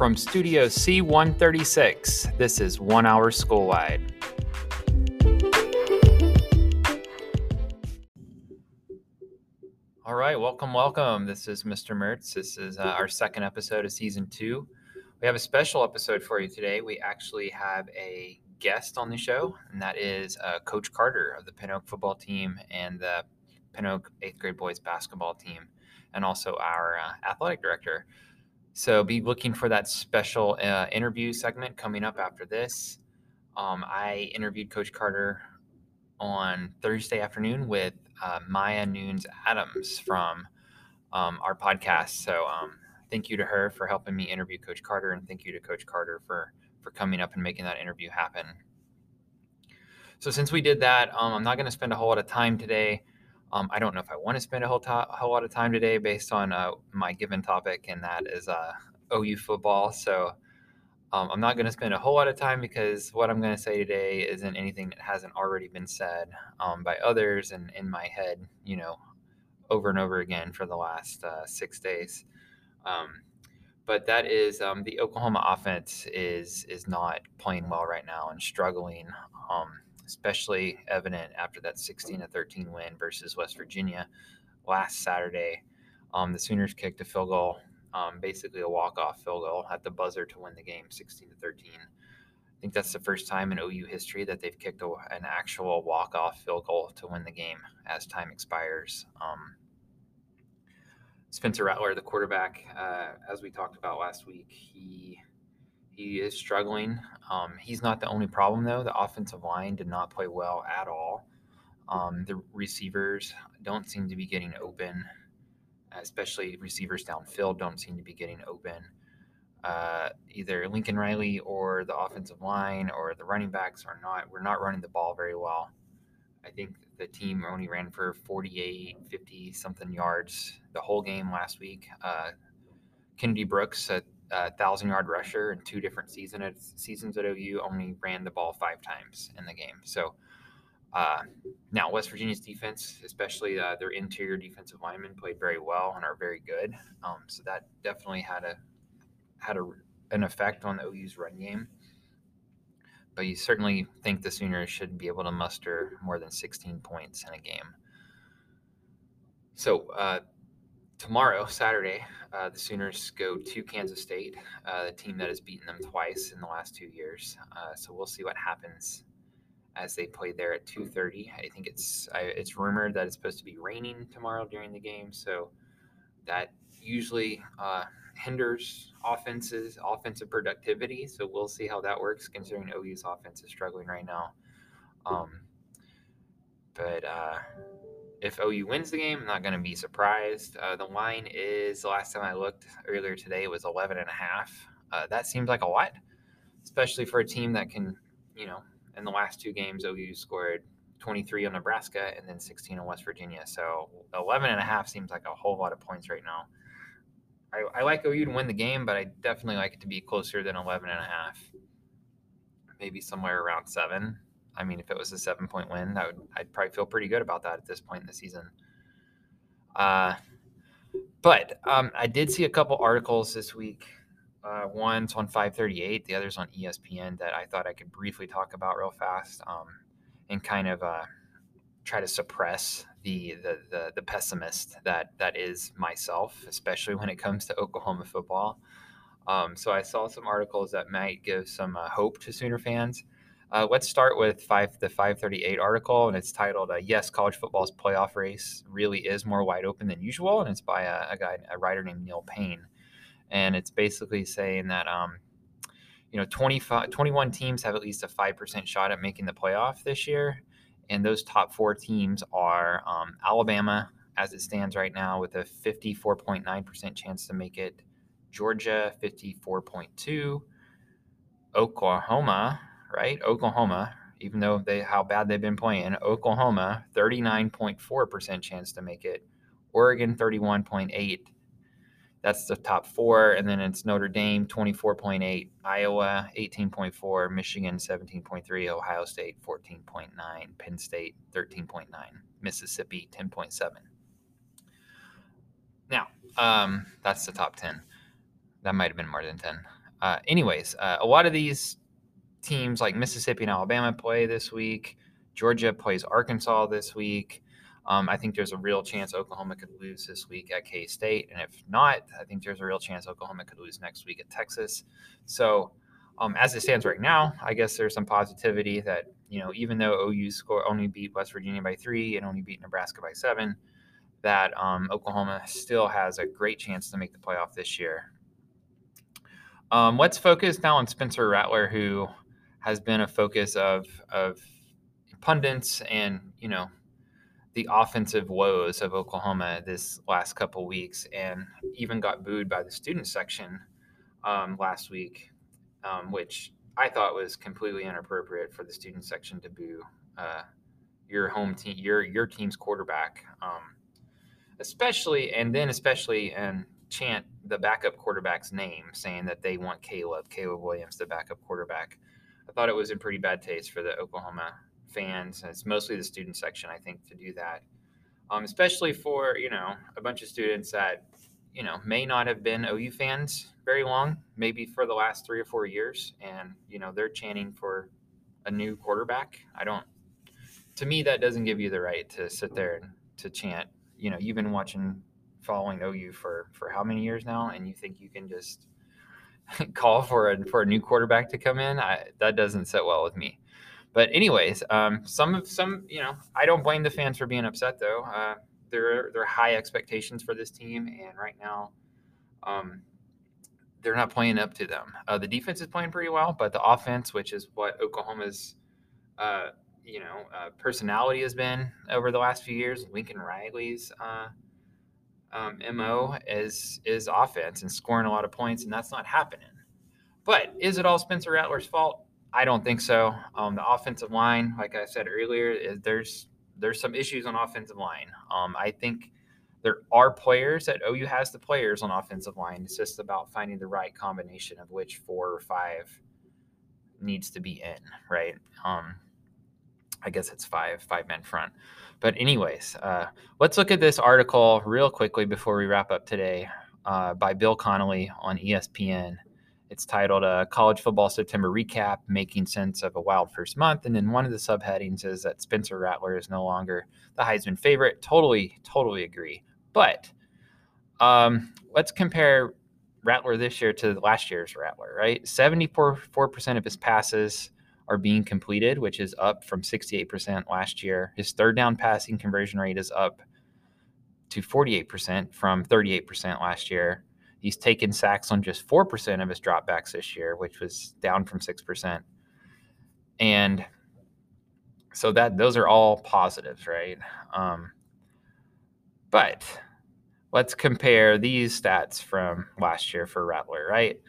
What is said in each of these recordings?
From Studio C136, this is One Hour Schoolwide. All right, welcome, welcome. This is Mr. Mertz. This is uh, our second episode of season two. We have a special episode for you today. We actually have a guest on the show, and that is uh, Coach Carter of the Pin Oak football team and the Pin Oak eighth grade boys basketball team, and also our uh, athletic director. So be looking for that special uh, interview segment coming up after this. Um, I interviewed Coach Carter on Thursday afternoon with uh, Maya Nunes Adams from um, our podcast. So um, thank you to her for helping me interview Coach Carter, and thank you to Coach Carter for for coming up and making that interview happen. So since we did that, um, I'm not going to spend a whole lot of time today. Um, I don't know if I want to spend a whole, to- whole lot of time today based on uh, my given topic, and that is uh, OU football. So um, I'm not going to spend a whole lot of time because what I'm going to say today isn't anything that hasn't already been said um, by others and in my head, you know, over and over again for the last uh, six days. Um, but that is um, the Oklahoma offense is is not playing well right now and struggling, um, especially evident after that 16 to 13 win versus West Virginia last Saturday. Um, the Sooners kicked a field goal, um, basically a walk off field goal at the buzzer to win the game, 16 to 13. I think that's the first time in OU history that they've kicked a, an actual walk off field goal to win the game as time expires. Um, Spencer Rattler, the quarterback, uh, as we talked about last week, he he is struggling. Um, he's not the only problem though. The offensive line did not play well at all. Um, the receivers don't seem to be getting open, especially receivers downfield don't seem to be getting open. Uh, either Lincoln Riley or the offensive line or the running backs are not. We're not running the ball very well. I think the team only ran for 48, 50 something yards the whole game last week. Uh, Kennedy Brooks, a, a, thousand yard rusher in two different season at, seasons at OU, only ran the ball five times in the game. So uh, now West Virginia's defense, especially uh, their interior defensive linemen, played very well and are very good. Um, so that definitely had a had a, an effect on the OU's run game but you certainly think the Sooners should be able to muster more than 16 points in a game. So uh, tomorrow, Saturday, uh, the Sooners go to Kansas State, uh, the team that has beaten them twice in the last two years. Uh, so we'll see what happens as they play there at 2:30. I think it's I, it's rumored that it's supposed to be raining tomorrow during the game, so that usually uh, hinders offenses offensive productivity. So we'll see how that works, considering OU's offense is struggling right now. Um, but uh, if OU wins the game, I'm not going to be surprised. Uh, the line is the last time I looked earlier today was 11 and a half. Uh, that seems like a lot, especially for a team that can, you know, in the last two games, OU scored 23 on Nebraska and then 16 on West Virginia. So 11 and a half seems like a whole lot of points right now. I, I like OU to win the game, but I definitely like it to be closer than 11 and a half. Maybe somewhere around seven. I mean, if it was a seven point win, that would I'd probably feel pretty good about that at this point in the season. Uh, but um, I did see a couple articles this week. Uh, one's on 538, the other's on ESPN that I thought I could briefly talk about real fast um, and kind of uh, try to suppress the, the the the pessimist that that is myself, especially when it comes to Oklahoma football. Um, so I saw some articles that might give some uh, hope to Sooner fans. Uh, let's start with five, the 538 article, and it's titled uh, "Yes, College Football's Playoff Race Really Is More Wide Open Than Usual," and it's by a, a guy, a writer named Neil Paine, and it's basically saying that um, you know 25, 21 teams have at least a five percent shot at making the playoff this year, and those top four teams are um, Alabama, as it stands right now, with a 54.9% chance to make it, Georgia, 54.2, Oklahoma, right? Oklahoma, even though they how bad they've been playing, Oklahoma, 39.4% chance to make it, Oregon, 31.8 that's the top four. And then it's Notre Dame 24.8, Iowa 18.4, Michigan 17.3, Ohio State 14.9, Penn State 13.9, Mississippi 10.7. Now, um, that's the top 10. That might have been more than 10. uh, anyways, uh, a lot of these teams like Mississippi and Alabama play this week. Georgia plays Arkansas this week. Um, I think there's a real chance Oklahoma could lose this week at K State, and if not, I think there's a real chance Oklahoma could lose next week at Texas. So, um, as it stands right now, I guess there's some positivity that you know even though OU score only beat West Virginia by three and only beat Nebraska by seven, that um, Oklahoma still has a great chance to make the playoff this year. Um, let's focus now on Spencer Rattler, who has been a focus of of pundits and you know the offensive woes of Oklahoma this last couple weeks, and even got booed by the student section um, last week, um, which I thought was completely inappropriate for the student section to boo uh, your home team, your your team's quarterback, um, especially and then especially and chant the backup quarterback's name, saying that they want Caleb Caleb Williams, the backup quarterback. I thought it was in pretty bad taste for the Oklahoma fans. It's mostly the student section, I think, to do that. Um, especially for you know a bunch of students that you know may not have been OU fans very long, maybe for the last three or four years, and you know they're chanting for a new quarterback. I don't. To me, that doesn't give you the right to sit there and to chant. You know, you've been watching, following OU for for how many years now, and you think you can just call for a for a new quarterback to come in? I, that doesn't sit well with me. But anyways, um, some of some, you know, I don't blame the fans for being upset though. Uh, there there are high expectations for this team, and right now, um, they're not playing up to them. Uh, the defense is playing pretty well, but the offense, which is what Oklahoma's, uh, you know, uh, personality has been over the last few years, Lincoln Riley's uh, um, mo is is offense and scoring a lot of points, and that's not happening. But is it all Spencer Rattler's fault? I don't think so. Um, the offensive line, like I said earlier, is there's there's some issues on offensive line. Um, I think there are players that OU has the players on offensive line. It's just about finding the right combination of which four or five needs to be in, right? Um, I guess it's five, five men front. But anyways, uh, let's look at this article real quickly before we wrap up today uh, by Bill Connelly on ESPN. It's titled uh, College Football September Recap Making Sense of a Wild First Month. And then one of the subheadings is that Spencer Rattler is no longer the Heisman favorite. Totally, totally agree. But um, let's compare Rattler this year to last year's Rattler, right? 74% of his passes are being completed, which is up from 68% last year. His third down passing conversion rate is up to 48% from 38% last year. He's taken sacks on just 4% of his dropbacks this year, which was down from 6%. And so that those are all positives, right? Um, but let's compare these stats from last year for Rattler, right?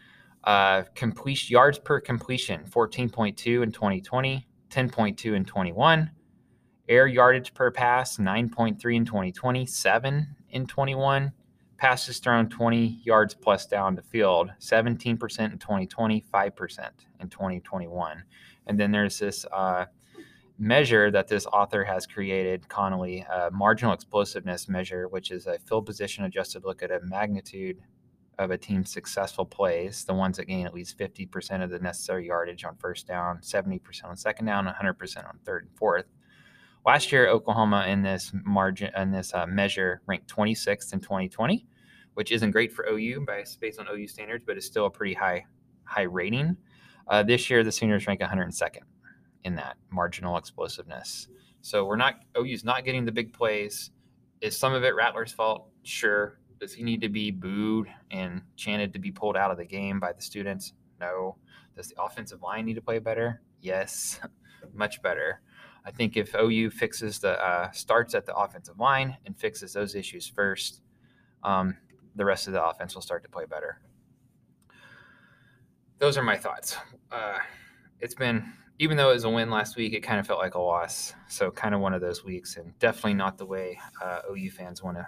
Uh, completion yards per completion 14.2 in 2020, 10.2 in 21. Air yardage per pass 9.3 in 2020, 7 in 21 passes thrown 20 yards plus down the field, 17% in 2020, 5% in 2021. And then there's this uh, measure that this author has created, Connelly, a marginal explosiveness measure, which is a field position adjusted look at a magnitude of a team's successful plays, the ones that gain at least 50% of the necessary yardage on first down, 70% on second down, 100% on third and fourth. Last year, Oklahoma in this margin in this uh, measure ranked 26th in 2020, which isn't great for OU by based on OU standards, but is still a pretty high high rating. Uh, this year, the Sooners rank 102nd in that marginal explosiveness. So we're not OU's not getting the big plays. Is some of it Rattler's fault? Sure. Does he need to be booed and chanted to be pulled out of the game by the students? No. Does the offensive line need to play better? Yes, much better. I think if OU fixes the uh, starts at the offensive line and fixes those issues first, um, the rest of the offense will start to play better. Those are my thoughts. Uh, it's been, even though it was a win last week, it kind of felt like a loss. So, kind of one of those weeks, and definitely not the way uh, OU fans want to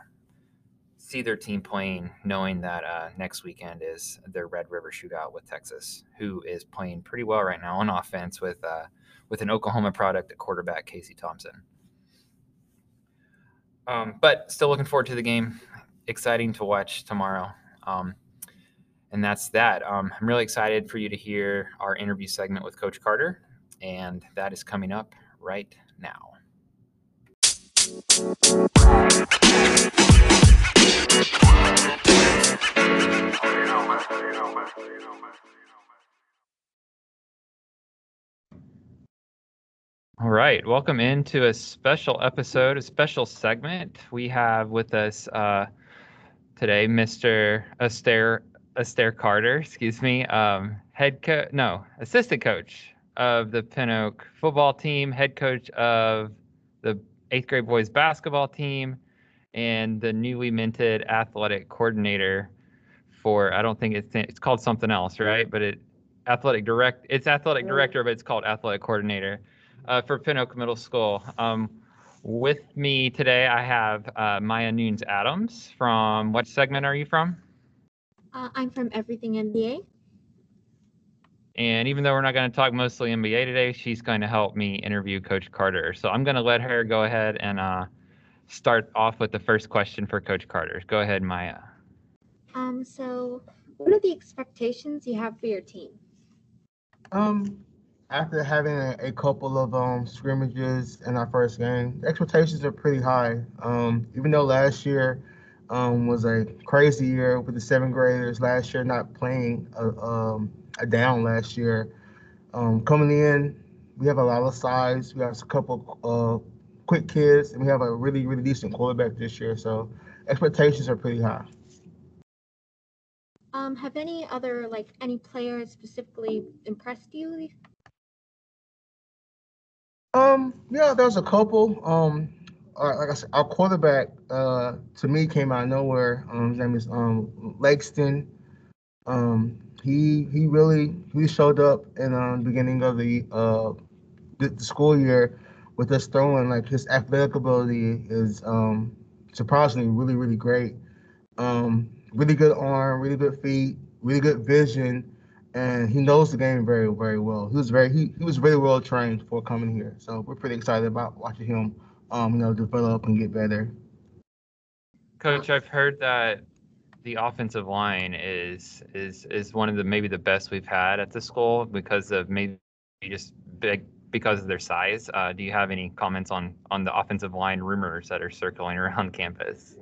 see their team playing, knowing that uh, next weekend is their Red River Shootout with Texas, who is playing pretty well right now on offense with uh, with an Oklahoma product at quarterback Casey Thompson. Um, but still looking forward to the game exciting to watch tomorrow. Um, and that's that. Um, I'm really excited for you to hear our interview segment with Coach Carter, and that is coming up right now. All right, welcome into a special episode, a special segment. We have with us uh, today Mr. Astaire Astaire Carter, excuse me, um, head coach, no, assistant coach of the Pin Oak football team, head coach of the eighth grade boys basketball team, and the newly minted athletic coordinator for I don't think it's it's called something else, right? But it athletic direct it's athletic director, but it's called athletic coordinator uh, for Pin Oak Middle School. Um, with me today, I have uh, Maya Nunes Adams from what segment are you from? Uh, I'm from Everything NBA. And even though we're not going to talk mostly NBA today, she's going to help me interview Coach Carter. So I'm going to let her go ahead and uh, start off with the first question for Coach Carter. Go ahead, Maya. Um, so, what are the expectations you have for your team? Um, after having a, a couple of um scrimmages in our first game, the expectations are pretty high. Um, even though last year um, was a crazy year with the seventh graders last year not playing a, um, a down last year. Um, coming in, we have a lot of size. We have a couple uh, quick kids, and we have a really, really decent quarterback this year. So expectations are pretty high. Um, have any other like any players specifically impressed you? Um, yeah, there's a couple. Um, uh, like I said, our quarterback uh, to me came out of nowhere. Um, his name is um, Langston. Um, he he really he showed up in um, the beginning of the uh, the, the, school year with us throwing. Like his athletic ability is um, surprisingly really really great. Um, really good arm, really good feet, really good vision, and he knows the game very very well. He was very he, he was really well trained for coming here. So we're pretty excited about watching him um, you know, develop and get better. Coach, I've heard that the offensive line is is is one of the maybe the best we've had at the school because of maybe just big because of their size. Uh, do you have any comments on on the offensive line rumors that are circling around campus?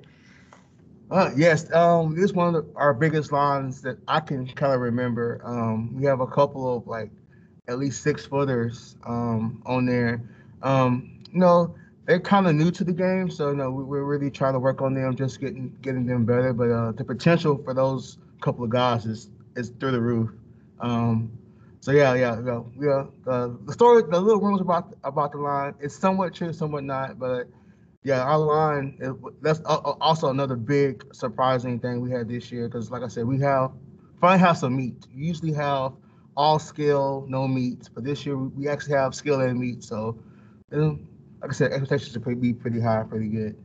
Uh, yes, um, this is one of the, our biggest lines that I can kind of remember. Um, we have a couple of like at least six footers um, on there. Um, you know, they're kind of new to the game, so no, we're really trying to work on them, just getting getting them better. But uh, the potential for those couple of guys is is through the roof. Um, so yeah, yeah, yeah. yeah the story, the little rumors about about the line, it's somewhat true, somewhat not. But yeah, our line it, that's also another big surprising thing we had this year because, like I said, we have finally have some meat. We usually have all skill, no meat, but this year we actually have skill and meat. So like I said, expectations are be pretty high, pretty good.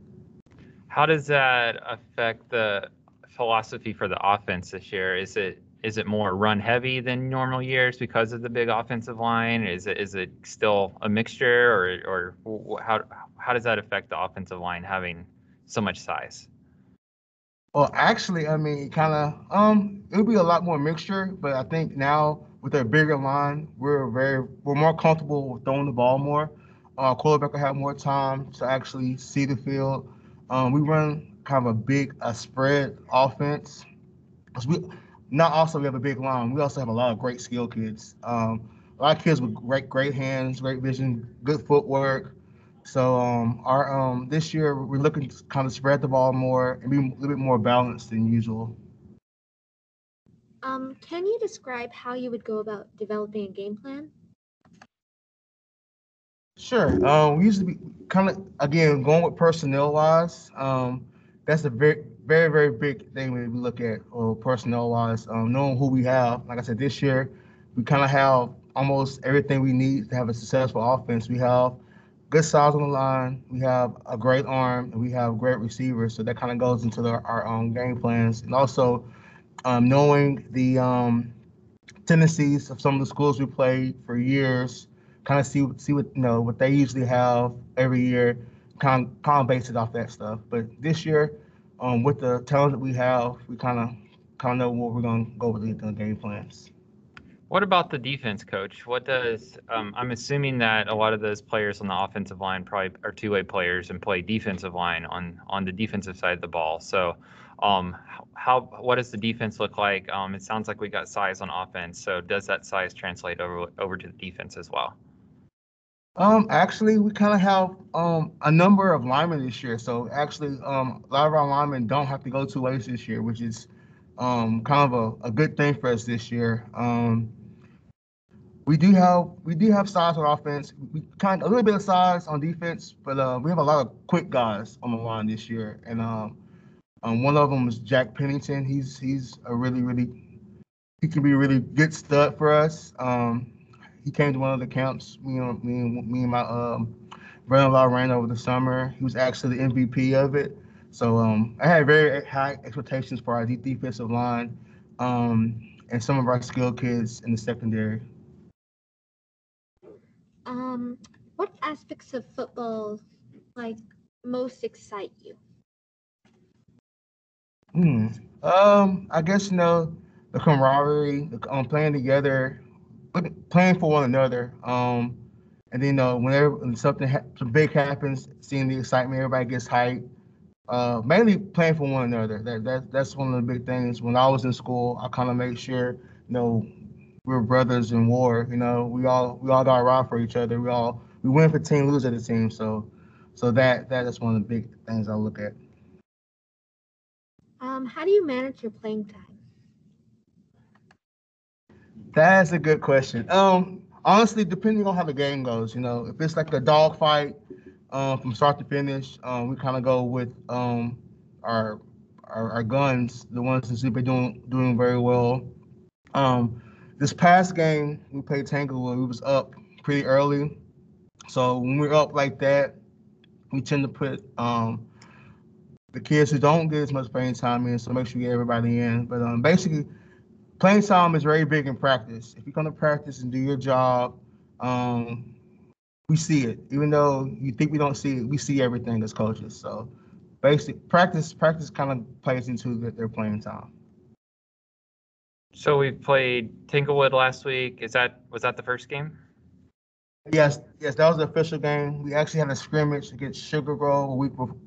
How does that affect the philosophy for the offense this year? Is it is it more run heavy than normal years because of the big offensive line? Is it is it still a mixture, or or how how does that affect the offensive line having so much size? Well, actually, I mean, kind of um, it'll be a lot more mixture, but I think now with a bigger line, we're very we're more comfortable throwing the ball more uh, quarterback will have more time to actually see the field. Um, we run kind of a big a spread offense. We not also we have a big line. We also have a lot of great skill kids. Um, a lot of kids with great great hands, great vision, good footwork. So um, our um, this year we're looking to kind of spread the ball more and be a little bit more balanced than usual. Um, can you describe how you would go about developing a game plan? Sure. Um, we used to be kind of again going with personnel wise. Um, that's a very, very, very big thing when we look at uh, personnel wise. Um, knowing who we have. Like I said, this year we kind of have almost everything we need to have a successful offense. We have good size on the line. We have a great arm, and we have great receivers. So that kind of goes into the, our um, game plans, and also um, knowing the um, tendencies of some of the schools we played for years kind of see see what you know what they usually have every year, kind of, kind of base it off that stuff. But this year, um, with the talent that we have, we kind of kind of know what we're going to go with the game plans. What about the defense, coach? What does um, I'm assuming that a lot of those players on the offensive line probably are two-way players and play defensive line on on the defensive side of the ball. So, um, how what does the defense look like? Um, it sounds like we got size on offense. So, does that size translate over over to the defense as well? Um, actually, we kind of have um a number of linemen this year. So actually, um, a lot of our linemen don't have to go two ways this year, which is um kind of a, a good thing for us this year. Um, we do have we do have size on offense. We kind of a little bit of size on defense, but uh, we have a lot of quick guys on the line this year. And um, um, one of them is Jack Pennington. He's he's a really really he can be a really good stud for us. Um, he came to one of the camps. Me and me and me and my um, brother-in-law ran over the summer. He was actually the MVP of it. So um, I had very high expectations for our defensive line um, and some of our skilled kids in the secondary. Um, what aspects of football like most excite you? Hmm. Um, I guess you know the camaraderie, the, um, playing together, playing for one another. Um, and then you know whenever when something ha- big happens, seeing the excitement, everybody gets hyped. Uh, mainly playing for one another. That that that's one of the big things. When I was in school, I kind of made sure you know we are brothers in war. You know, we all we all got ride for each other. We all we win for team, lose at the team. So so that that is one of the big things I look at. Um, how do you manage your playing time? That's a good question. Um, honestly, depending on how the game goes, you know, if it's like a dog fight, um, from start to finish, um, we kind of go with um our, our our guns, the ones that been doing doing very well. Um, this past game, we played Tanglewood. We was up pretty early, so when we're up like that, we tend to put um, the kids who don't get as much playing time in. So make sure you get everybody in. But um, basically, playing time is very big in practice. If you come to practice and do your job, um, we see it. Even though you think we don't see it, we see everything as coaches. So basic practice, practice kind of plays into their playing time. So we played Tanglewood last week. Is that was that the first game? Yes, yes, that was the official game. We actually had a scrimmage against Sugar Grove a week before,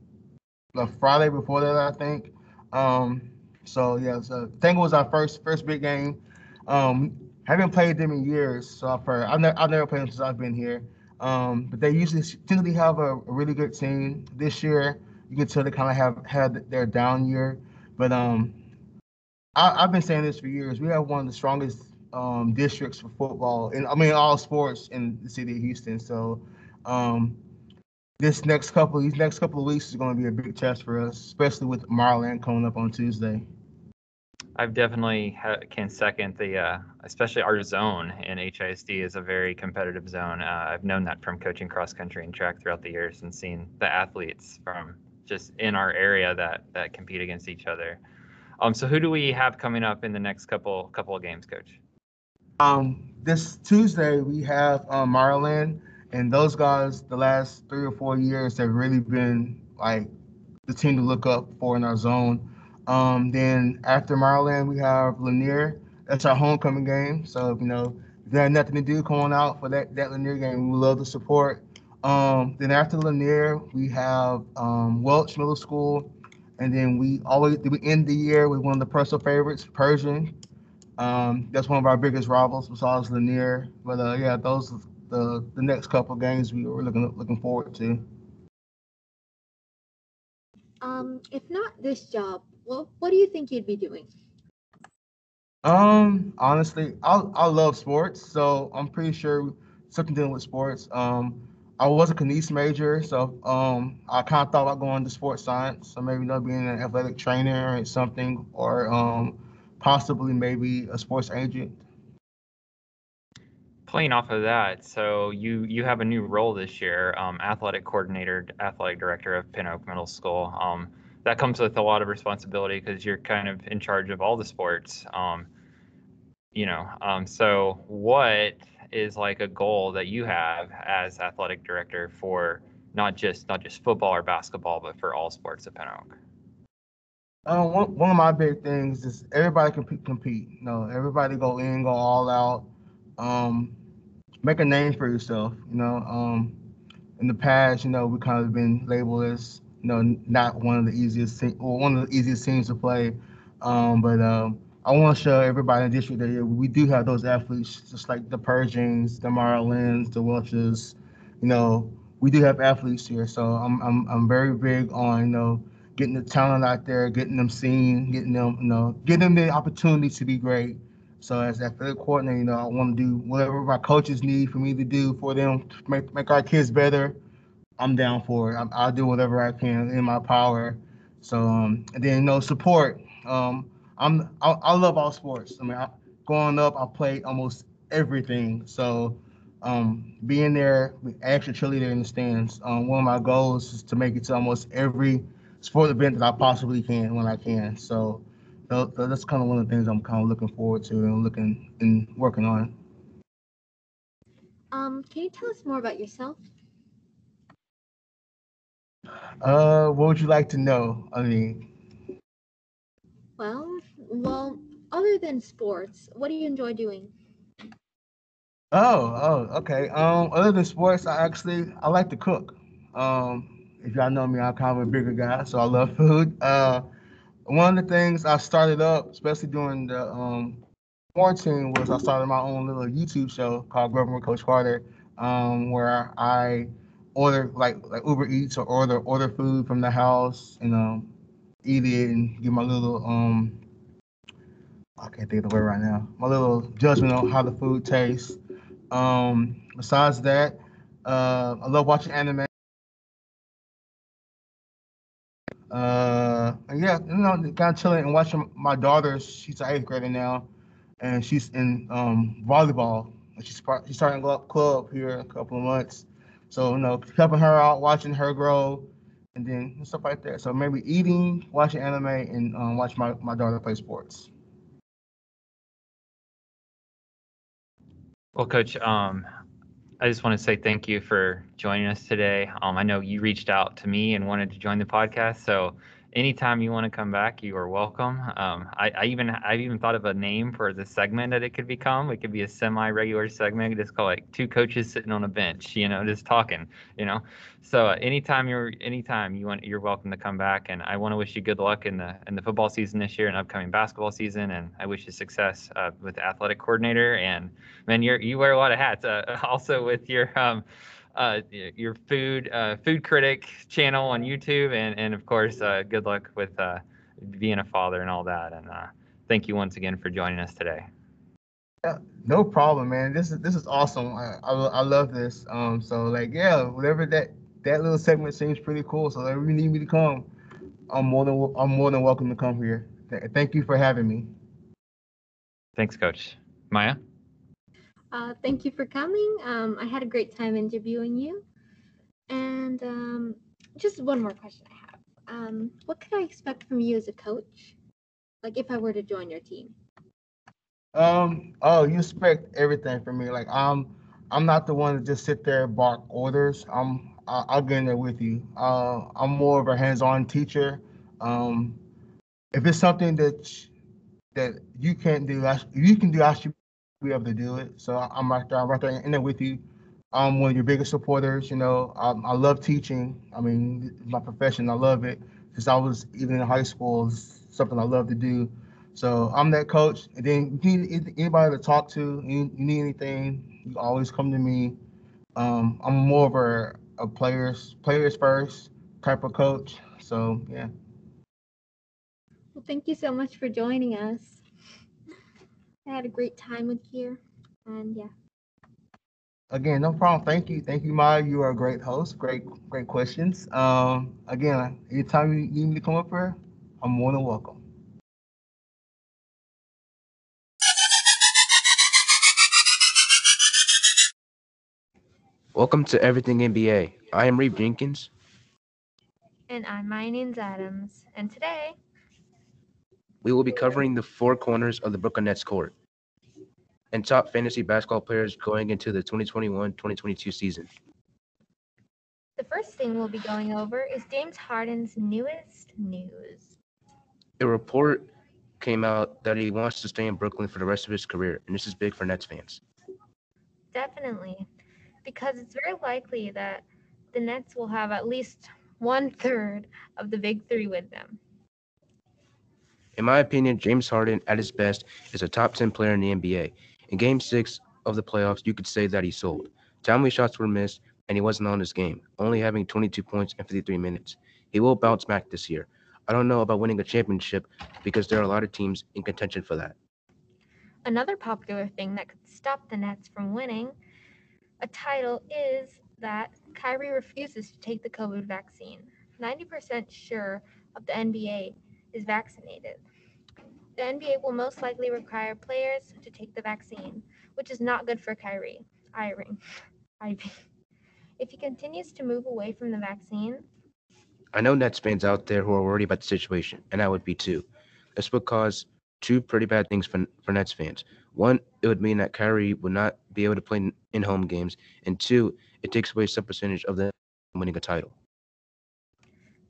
the Friday before that, I think. Um, so yeah, so Tangle was our first first big game. Um, haven't played them in years, so I've heard. I've never I've never played them since I've been here. Um, but they usually typically have a, a, really good team. This year, you can tell they kind of have had their down year, but um, I, have been saying this for years. We have one of the strongest um, districts for football, and I mean all sports in the city of Houston. So um, this next couple, these next couple of weeks is going to be a big test for us, especially with Meyerland coming up on Tuesday. I've definitely ha- can second the, uh, especially our zone in HISD is a very competitive zone. Uh, I've known that from coaching cross country and track throughout the years and seeing the athletes from just in our area that that compete against each other. Um, so who do we have coming up in the next couple couple of games, Coach? Um, this Tuesday we have um, Meyerland, and those guys the last three or four years have really been like the team to look up for in our zone. Um, then after Meyerland we have Lanier. That's our homecoming game. So you know if you have nothing to do, come on out for that that Lanier game. We love the support. Um, then after Lanier we have um, Welch Middle School and then we always we end the year with one of the personal favorites, Pershing. Um, that's one of our biggest rivals besides Lanier. But uh, yeah, those are the the next couple games we were looking looking forward to. Um, if not this job, well, what do you think you'd be doing? Um, honestly, I I love sports, so I'm pretty sure something dealing with sports. Um, I was a Kines major, so um, I kind of thought about going to sports science, so maybe not being an athletic trainer or something, or um, possibly maybe a sports agent. Playing off of that, so you you have a new role this year, um, athletic coordinator, athletic director of Pin Oak Middle School. Um, that comes with a lot of responsibility because you're kind of in charge of all the sports. Um, you know, um, so what is like a goal that you have as athletic director for not just not just football or basketball, but for all sports at Pin Oak? Um, one, one of my big things is everybody compete. Compete. You know, everybody go in, go all out. Um, make a name for yourself. You know, um, in the past, you know, we kind of been labeled as you know not one of the easiest or one of the easiest teams to play. Um, but um, I want to show everybody in the district that we do have those athletes, just like the Pershings, the Marlins, the Welches. You know, we do have athletes here, so I'm I'm I'm very big on you know getting the talent out there, getting them seen, getting them you know getting them the opportunity to be great. So as athletic coordinator, you know, I want to do whatever my coaches need for me to do for them to make make our kids better. I'm down for it. i I'll do whatever I can in my power. So um, and then you know support. Um, I'm I, I love all sports. I mean, I, growing up, I played almost everything. So um, being there, extra cheerleader in the stands. Um, one of my goals is to make it to almost every sport event that I possibly can when I can. So tho- that's kind of one of the things I'm kind of looking forward to and looking and working on. Um, can you tell us more about yourself? Uh, what would you like to know? I mean, Well, well, other than sports, what do you enjoy doing? oh, oh, okay. Um, other than sports, I actually I like to cook. Um, if y'all know me, I'm kind of a bigger guy, so I love food. Uh, one of the things I started up, especially during the um quarantine, was I started my own little YouTube show called Growing with Coach Carter, um, where I order like like Uber Eats or order order food from the house you know, eat it and give my little um I can't think of the word right now. My little judgment on how the food tastes. Um, besides that, uh, I love watching anime. Uh, yeah, you know, kind of chilling and watching my daughter. She's an eighth grader now, and she's in um volleyball. She's she's starting up club here in a couple of months. So you know, helping her out, watching her grow, and then stuff like that. So maybe eating, watching anime, and um, watch my, my daughter play sports. Well, Coach, um, I just want to say thank you for joining us today. Um, I know you reached out to me and wanted to join the podcast, so anytime you want to come back, you are welcome. Um, I, I even I've even thought of a name for the segment that it could become. It could be a semi-regular segment, just call like two coaches sitting on a bench, you know, just talking, you know. So uh, anytime you're anytime you want, you're welcome to come back. And I want to wish you good luck in the in the football season this year and upcoming basketball season. And I wish you success uh, with the athletic coordinator. And man, you're you wear a lot of hats. Uh, also with your um, uh, your food uh, food critic channel on YouTube, and and of course, uh, good luck with uh, being a father and all that. And uh, thank you once again for joining us today. Yeah, No problem, man. This is this is awesome. I, I, I love this. Um, so like yeah, whatever that that little segment seems pretty cool. So if you need me to come, I'm more than I'm more than welcome to come here. Th- Thank you for having me. Thanks, Coach Maya. Uh, thank you for coming. Um, I had a great time interviewing you. And um, just one more question I have. Um, what could I expect from you as a coach? Like if I were to join your team? Um, oh, you expect everything from me. Like I'm, I'm not the one to just sit there and bark orders. I'm, I, I'll get in there with you. Uh, I'm more of a hands-on teacher. Um, if it's something that that you can't do, I, you can do, I should be able to do it. So I- I'm right there, I'm right there in there with you. I'm one of your biggest supporters. You know, um, I love teaching. I mean, my profession. I love it since I was even in high school. It's something I love to do. So I'm that coach. And then you need anybody to talk to, you, you need anything, you always come to me. Um, I'm more of a, a players players first type of coach. So yeah. Well, thank you so much for joining us. I had a great time with you. And yeah. Again, no problem. Thank you. Thank you, Maya. You are a great host. Great, great questions. Um, again, anytime you need me to come up here, I'm more than welcome. Welcome to Everything NBA. I am Reeve Jenkins. And I'm Maya Nunes Adams. And today, We will be covering the four corners of the Brooklyn Nets court and top fantasy basketball players going into the 2021-2022 season. the first thing we'll be going over is James Harden's newest news. A report came out that he wants to stay in Brooklyn for the rest of his career, and this is big for Nets fans. Definitely. Because it's very likely that the Nets will have at least one third of the big three with them. In my opinion, James Harden at his best is a top 10 player in the NBA. In game six of the playoffs, you could say that he sold. Timely shots were missed, and he wasn't on his game, only having 22 points in 53 minutes. He will bounce back this year. I don't know about winning a championship because there are a lot of teams in contention for that. Another popular thing that could stop the Nets from winning a title is that Kyrie refuses to take the COVID vaccine. 90% sure of the NBA is vaccinated. The NBA will most likely require players to take the vaccine, which is not good for Kyrie. Iring. Ivy. If he continues to move away from the vaccine, I know Nets fans out there who are worried about the situation, and I would be too. This would cause two pretty bad things for, for Nets fans. One, it would mean that Kyrie would not be able to play in home games, and two, it takes away some percentage of them winning a title.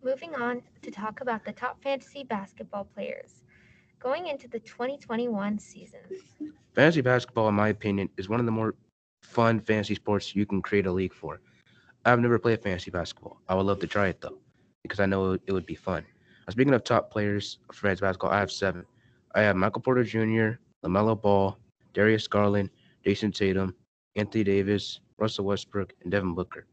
Moving on to talk about the top fantasy basketball players going into the 2021 season. Fantasy basketball, in my opinion, is one of the more fun fantasy sports you can create a league for. I've never played fantasy basketball. I would love to try it though, because I know it would be fun. Uh, speaking of top players for fantasy basketball, I have seven. I have Michael Porter Jr., LaMelo Ball, Darius Garland, Jayson Tatum, Anthony Davis, Russell Westbrook, and Devin Booker.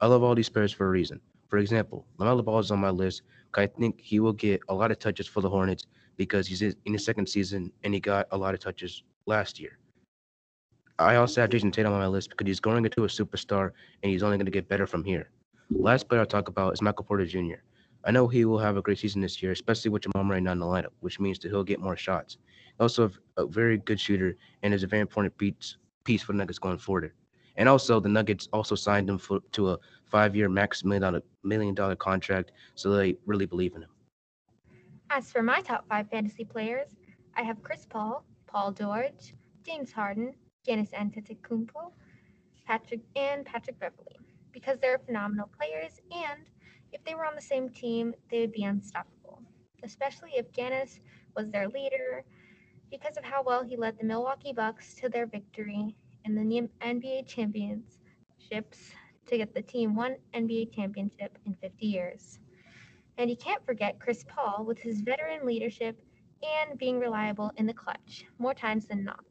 I love all these players for a reason. For example, LaMelo Ball is on my list because I think he will get a lot of touches for the Hornets because he's in his second season and he got a lot of touches last year. I also have Jayson Tatum on my list because he's growing into a superstar and he's only going to get better from here. Last player I'll talk about is Michael Porter Jr. I know he will have a great season this year, especially with Jamal Murray not in the lineup, which means that he'll get more shots. Also, a very good shooter and is a very important piece, piece for the Nuggets going forward. And also, the Nuggets also signed him for, to a five-year max million dollar million dollar contract, so they really believe in him. As for my top five fantasy players, I have Chris Paul, Paul George, James Harden, Giannis Antetokounmpo, Patrick, and Patrick Beverley, because they're phenomenal players, and if they were on the same team, they would be unstoppable. Especially if Giannis was their leader, because of how well he led the Milwaukee Bucks to their victory in the NBA championships to get the team one NBA championship in 50 years. And you can't forget Chris Paul with his veteran leadership and being reliable in the clutch more times than not.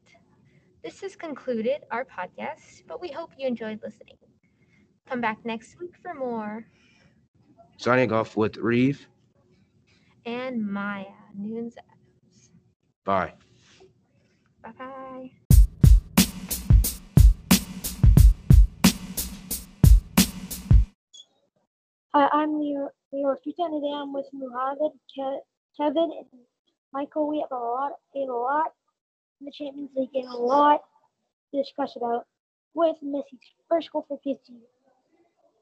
This has concluded our podcast, but we hope you enjoyed listening. Come back next week for more. Signing off with Reeve and Maya Nunes Adams. Bye. Bye bye. Hi, I'm Leo, Leo Futa, and today I'm with Muhammad, Ke- Kevin, and Michael. We have a lot, a lot in the Champions League and a lot to discuss about with Messi's first goal for PSG,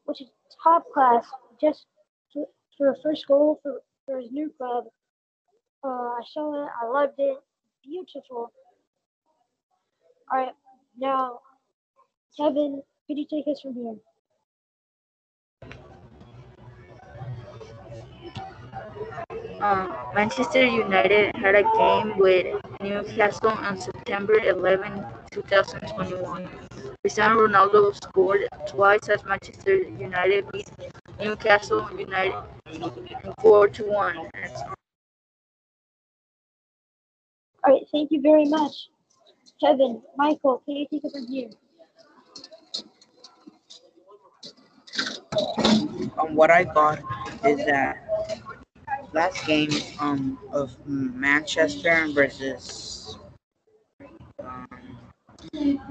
which is top class just for, for a first goal for, for his new club. Uh, I saw it, I loved it, beautiful. All right, now, Kevin, could you take us from here? Um, Manchester United had a game with Newcastle on September 11, 2021. Cristiano Ronaldo scored twice as Manchester United beat Newcastle United 4 to 1. All right, thank you very much. Kevin, Michael, can you take it from here? Um, what I got is that last game um of Manchester versus um,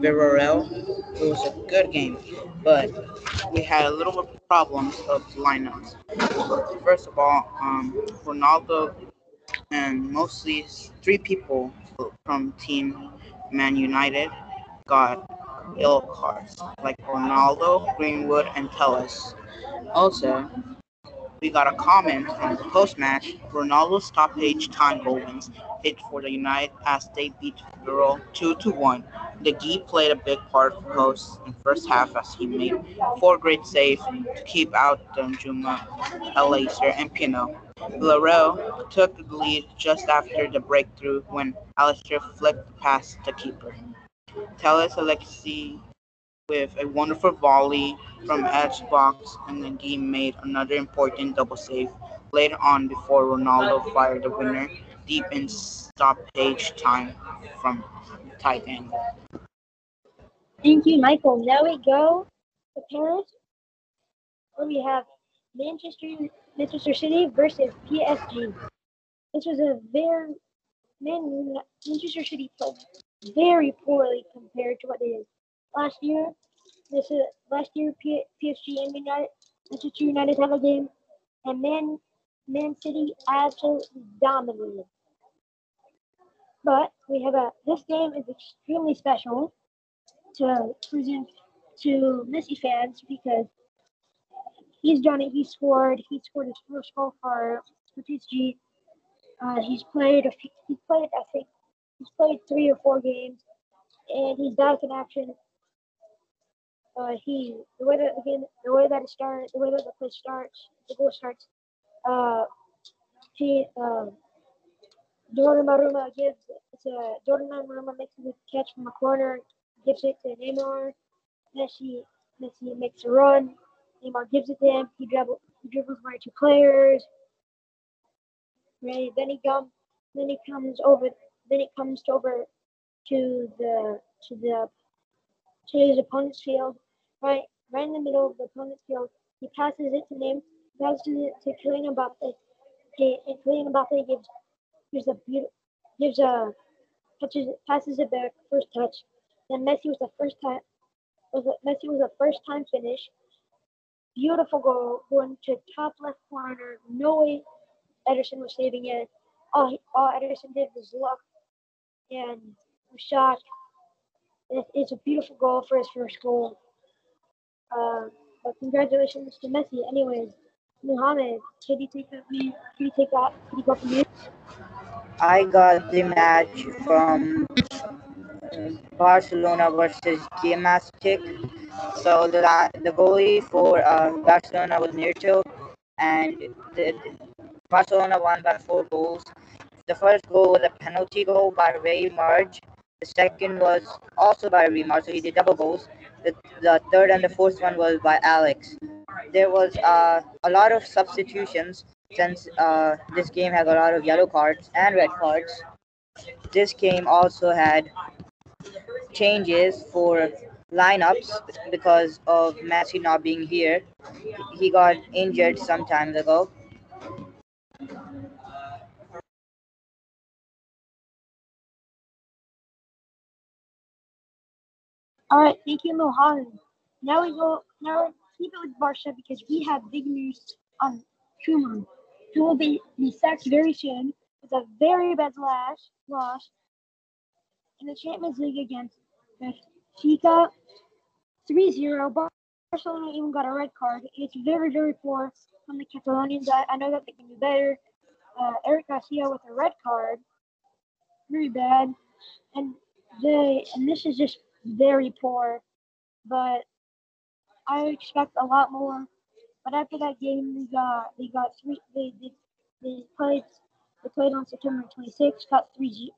Villarreal, it was a good game, but we had a little bit of problems of lineups. First of all, um, Ronaldo and mostly three people from Team Man United got ill cards, like Ronaldo, Greenwood, and Telles. Also, we got a comment from the post-match. Ronaldo's stoppage time goal wins it for the United as they beat Villarreal 2 to 1. De Gea played a big part for hosts in first half as he made four great saves to keep out Danjuma, Alcácer, and Pino. Villarreal took the lead just after the breakthrough when Alcácer flicked past the keeper. Telles Alexi with a wonderful volley from edge box and the team made another important double save later on before Ronaldo fired the winner deep in stoppage time from tight angle. Thank you, Michael. Now we go to Paris, where we have Manchester Manchester City versus PSG. This was a very Man, Manchester City played very poorly compared to what they did last year. This is last year P, PSG and United, Manchester United have a game, and Man Man City absolutely dominated. But we have a this game is extremely special to present to Messi fans because he's done it. He scored. He scored his first goal for for PSG. Uh, he's played. He's played. I think he's played three or four games, and he's back in action. Uh, he the way that the game, the way that it starts, the way that the play starts, the goal starts. Uh, he um, Donnarumma gives it's a Donnarumma makes a catch from a corner, gives it to Neymar. Messi Messi makes a run. Neymar gives it to him. He dribbles he dribbles by two players. Right. Then he comes then he comes over then it comes over to the to the to his opponent's field. Right right in the middle of the opponent's field. He passes it to Neymar, passes it to Kylian Mbappe. Okay, and Kylian Mbappe gives gives a beautiful gives a touches passes it back first touch. Then Messi was the first time was a, Messi was a first time finish. Beautiful goal going to top left corner. No way Ederson was saving it. All, he, all Ederson did was look and shot. It, it's a beautiful goal for his first goal. Uh, but congratulations to Messi. Anyways, Muhammad, can you take that? Can you take that? Can you go from here? I got the match from Barcelona versus Gymnastic. So the the goalie for uh, Barcelona was Nirto, and the, Barcelona won by four goals. The first goal was a penalty goal by Ray Marge. The second was also by Ray Marge, so he did double goals. The, the third and the fourth one was by Alex. There was uh, a lot of substitutions since uh, this game has a lot of yellow cards and red cards. This game also had changes for lineups because of Messi not being here. He got injured some time ago. All right, thank you, Mohammed. Now we go. Now keep it with Barca because we have big news on Koeman, who will be, be sacked very soon with a very bad loss, loss in the Champions League against Benfica 3-0. Barcelona even got a red card. It's very, very poor from the Catalonians. I, I know that they can do better. Uh, Eric Garcia with a red card, very bad, and they and this is just very poor. But I expect a lot more. But after that game, they got they got three. They they, they played they played on September 26th. Got three G,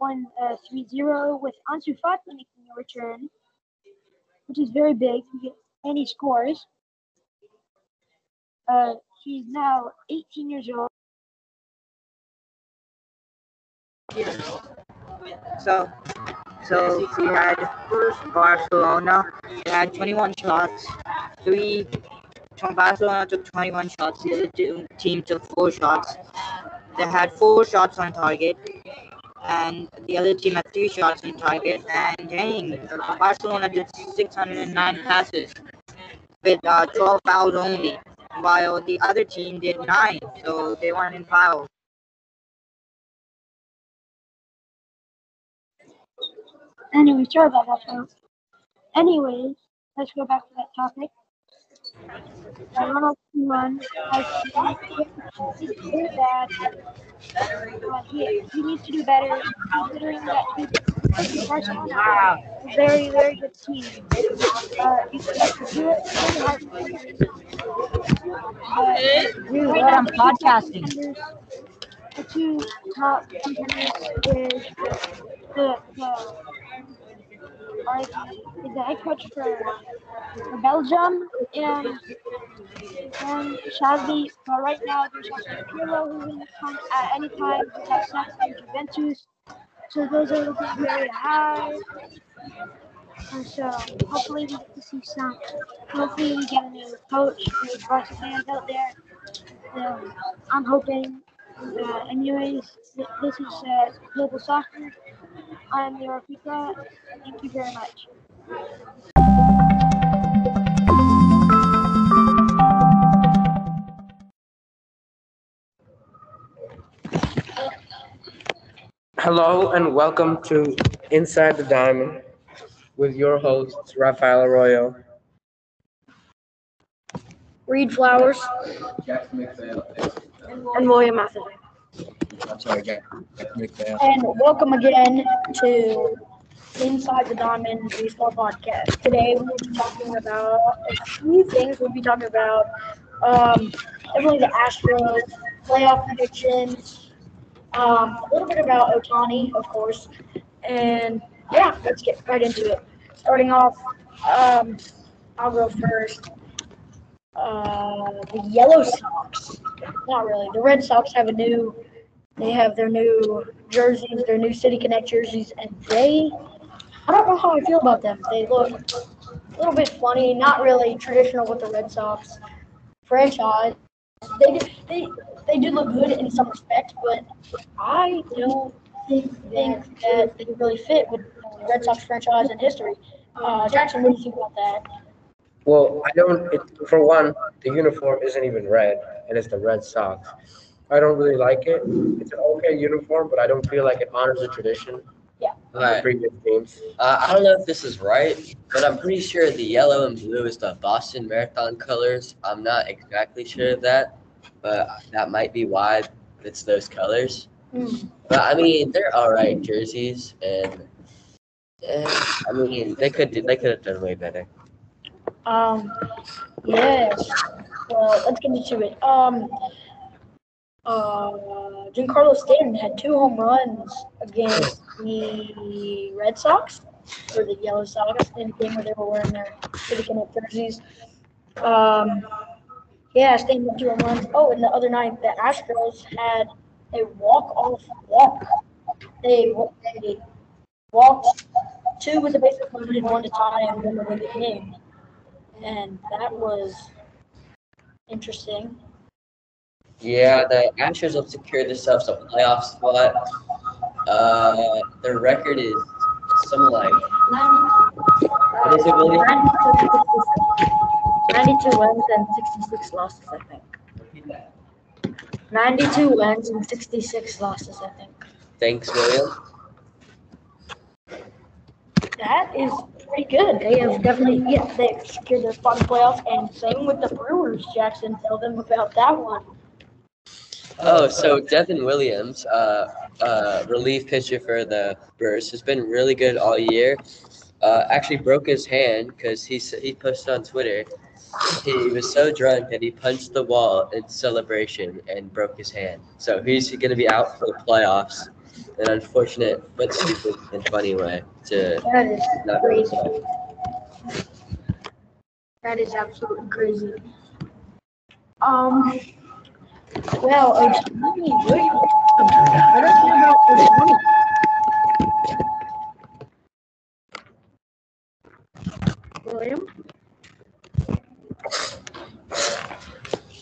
won uh, 3-0 with Ansu Fati making a return, which is very big. And he scores. Uh, he's now 18 years old. So, so we had Barcelona. They had 21 shots. Three. Barcelona took 21 shots. The other team took four shots. They had four shots on target, and the other team had three shots on target. And dang, Barcelona did 609 passes with uh, 12 fouls only, while the other team did nine. So they weren't in fouls. Anyway, sorry about that, folks. Anyways, let's go back to that topic. Uh, Ronald Koeman has he's very bad. Uh, he, he needs to do better, considering that he Barcelona a very, very good team. Uh, it's, it's really hard for him. Dude, I'm podcasting. The two top contenders is the the head coach for, for Belgium and and Xavi. But right now there's also Pirlo who can come at any time. We have Sex and Juventus. So those are looking very high. And so hopefully we get to see some. Hopefully we get a new coach the Barca fans out there. So I'm hoping. Uh, anyways, this is uh, Global Soccer. I'm Yorafika. Thank you very much. Hello and welcome to Inside the Diamond with your hosts, Rafael Arroyo. Reed Flowers and William Mathis. I'm sorry. And welcome again to Inside the Diamond Baseball Podcast. Today we'll be talking about a few things. We'll be talking about um, definitely the Astros playoff predictions, um, a little bit about Ohtani, of course, and yeah, let's get right into it. Starting off, um, I'll go first. Uh, the Yellow Sox. Not really. The Red Sox have a new. They have their new jerseys, their new City Connect jerseys, and they. I don't know how I feel about them. They look a little bit funny, not really traditional with the Red Sox franchise. They do, they they do look good in some respects, but I don't think, that they really fit with the Red Sox franchise and history. Uh, Jackson, what do you think about that? Well, I don't, it, for one, the uniform isn't even red and it's the Red Sox. I don't really like it. It's an okay uniform, but I don't feel like it honors the tradition Yeah. of Alright. previous teams. Uh, I don't know if this is right, but I'm pretty sure the yellow and blue is the Boston Marathon colors. I'm not exactly sure of that, but that might be why it's those colors. Hmm. But I mean, they're all right jerseys, and, and I mean, they could do, they could have done way better. Um, yes. Well, let's get into it. Um, uh, Giancarlo Stanton had two home runs against the Red Sox or the Yellow Sox in a game where they were wearing their City Connect jerseys. Um, yeah, Stanton had two home runs. Oh, and the other night the Astros had a walk-off walk. They they walked two with the bases loaded, one to tie, and one to win the game and that was interesting. Yeah, the Astros have secured themselves a playoff spot. Uh, their record is something like what is it, William? 92 wins and 66 losses, I think. 92 wins and 66 losses, I think. Thanks, William. That is pretty good. They have definitely, yeah, they've secured their spot in the playoffs, and same with the Brewers. Jackson, tell them about that one. Oh, so Devin Williams, uh, uh, relief pitcher for the Brewers, has been really good all year. Uh, actually broke his hand because he he posted on Twitter. He was so drunk that he punched the wall in celebration and broke his hand. So he's going to be out for the playoffs. An unfortunate but stupid and funny way to That is not crazy. That is absolutely crazy. Um, well, Ohtani. I don't know about Ohtani. William?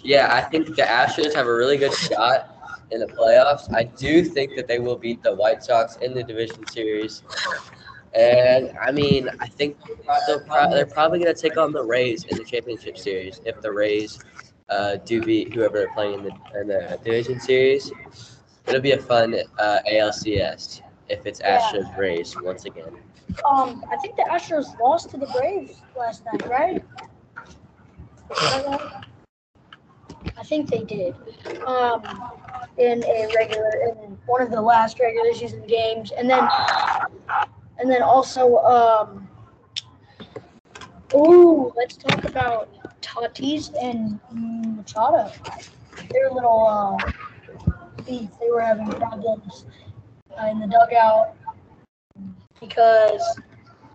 Yeah, I think the Astros have a really good shot in the playoffs. I do think that they will beat the White Sox in the division series. And I mean, I think they're probably going to take on the Rays in the championship series if the Rays uh, do beat whoever they're playing in the, in the division series. It'll be a fun uh, ALCS if it's Astros Rays once again. Um, I think the Astros lost to the Braves last night, right? Is that right? I think they did. Um, in a regular, in one of the last regular season games, and then, and then also, um, ooh, let's talk about Tatis and Machado. Their little uh, beef. They were having problems uh, in the dugout because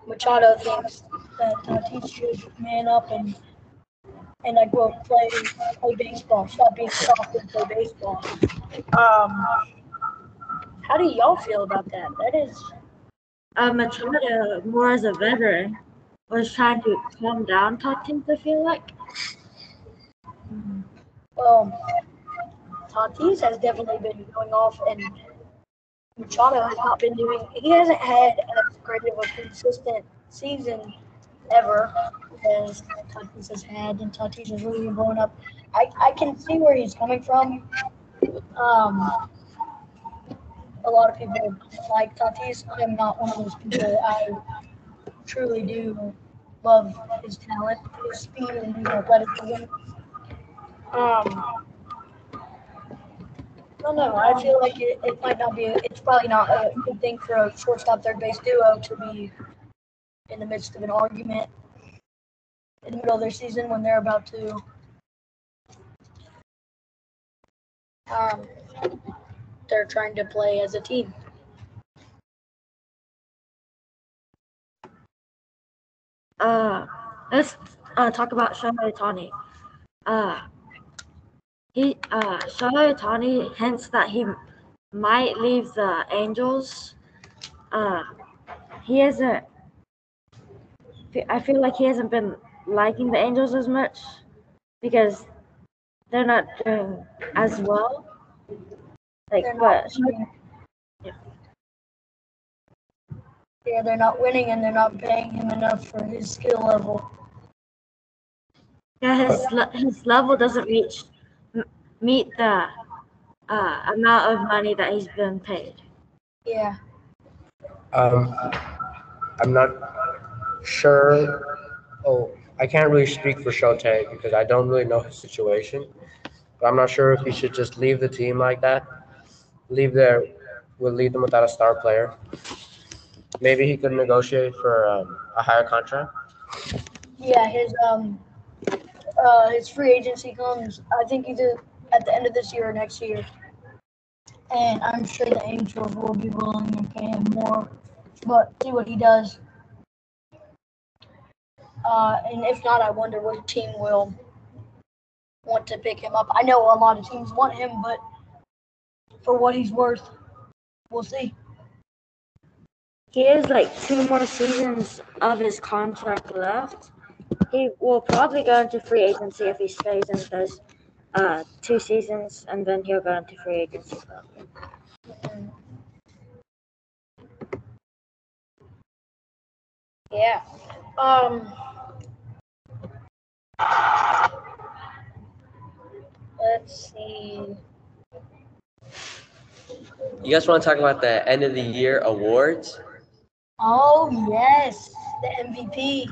Machado thinks that Tatis should man up and and I quote play play baseball. Stop being soft and play baseball. Um, how do y'all feel about that? That is Uh, Machado, more as a veteran, was trying to calm down Tatis, I feel like. Well, Tatis has definitely been going off, and Machado has not been doing. He hasn't had as great of a consistent season ever as Tatis has had, and Tatis has really been blowing up. I, I can see where he's coming from. Um, a lot of people like Tatis. I'm not one of those people. I truly do love his talent, his speed, and his athleticism. Um, I don't know. I feel like it, it might not be. It's probably not a good thing for a shortstop third base duo to be in the midst of an argument in the middle of their season when they're about to. Um, they're trying to play as a team. Uh, let's uh, talk about Shohei Ohtani. Uh, he uh, Shohei Ohtani hints that he might leave the Angels. Uh, he hasn't. I feel like he hasn't been liking the Angels as much because they're not doing as well. Like, They're but. Yeah, they're not winning and they're not paying him enough for his skill level. yeah, his le- his level doesn't reach m- meet the uh, amount of money that he's been paid. Yeah. Um, I'm not sure. Oh, I can't really speak for Shote because I don't really know his situation. But I'm not sure if he should just leave the team like that. Leave there, will leave them without a star player. Maybe he could negotiate for um, a higher contract. Yeah, his um uh his free agency comes I think either at the end of this year or next year. And I'm sure the Angels will be willing to pay him more. But see what he does. Uh and if not I wonder what team will want to pick him up. I know a lot of teams want him, but for what he's worth, we'll see. He has like two more seasons of his contract left. He will probably go into free agency if he stays and does uh, two seasons, and then he'll go into free agency. Probably. Yeah. Um. Let's see. You guys want to talk about the end of the year awards? Oh yes, the MVP.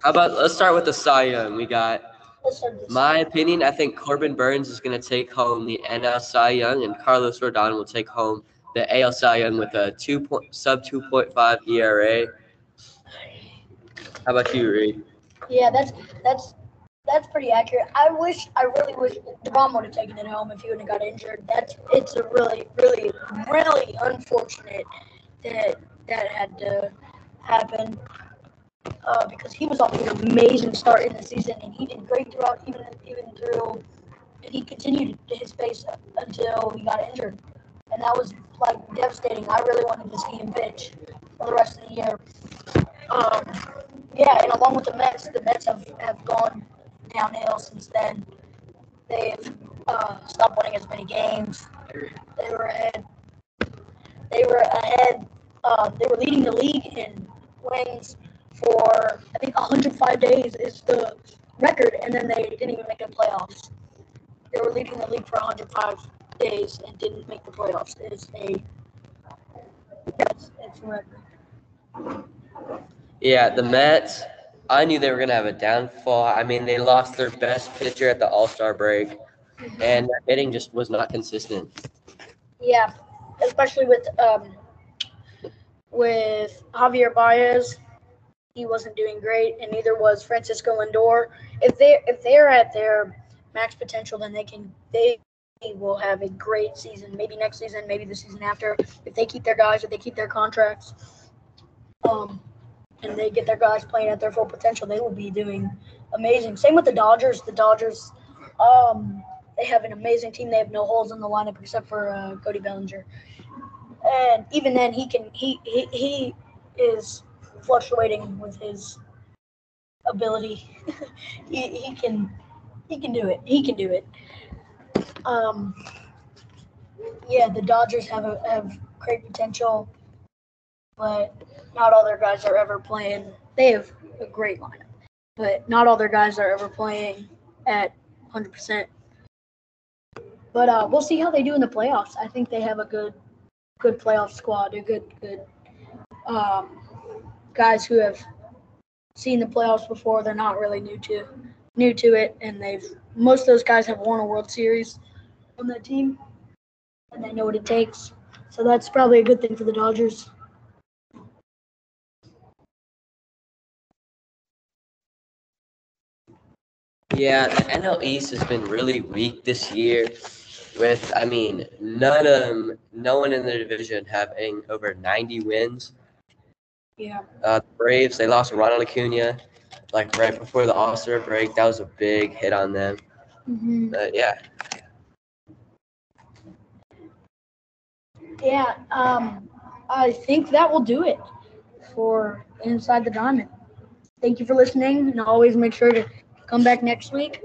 How about let's start with the Cy Young. We got Let's start this. my opinion. I think Corbin Burnes is going to take home the NL Cy Young, and Carlos Rodon will take home the AL Cy Young with a two point sub two point five ERA. How about you, Reed? Yeah, that's that's that's pretty accurate. I wish, I really wish Devon would have taken it home if he wouldn't have got injured. That's it's a really, really, really unfortunate that that had to happen. Uh, because he was off an amazing start in the season, and he did great throughout, even even through, and he continued to his pace until he got injured, and that was like devastating. I really wanted to see him pitch for the rest of the year. Um, yeah, and along with the Mets, the Mets have, have gone downhill since then. They've uh, stopped winning as many games. They were ahead. They were ahead. Uh, they were leading the league in wins for I think 105 days is the record, and then they didn't even make the playoffs. They were leading the league for 105 days and didn't make the playoffs. It's a it's, it's a record. Yeah, the Mets. I knew they were going to have a downfall. I mean, they lost their best pitcher at the All Star break, and their hitting just was not consistent. Yeah, especially with um with Javier Baez he wasn't doing great, and neither was Francisco Lindor. If they if they're at their max potential, then they can they will have a great season. Maybe next season, maybe the season after. If they keep their guys, if they keep their contracts, um, and they get their guys playing at their full potential, they will be doing amazing. Same with the Dodgers. The Dodgers, um, they have an amazing team. They have no holes in the lineup except for uh, Cody Bellinger, and even then, he can he he, he is fluctuating with his ability. he, he can he can do it. He can do it. Um, yeah, the Dodgers have a, have great potential, but not all their guys are ever playing. They have a great lineup, but not all their guys are ever playing at 100%. But uh, we'll see how they do in the playoffs. I think they have a good, good playoff squad. A good, good um, guys who have seen the playoffs before. They're not really new to new to it, and they've most of those guys have won a World Series on that team, and they know what it takes. So that's probably a good thing for the Dodgers. Yeah, the NL East has been really weak this year. With, I mean, none of them, no one in the division having over 90 wins. Yeah. Uh, the Braves, they lost Ronald Acuna, like right before the All Star break. That was a big hit on them. Mm-hmm. But yeah, Yeah. Um, I think that will do it for Inside the Diamond. Thank you for listening, and always make sure to come back next week.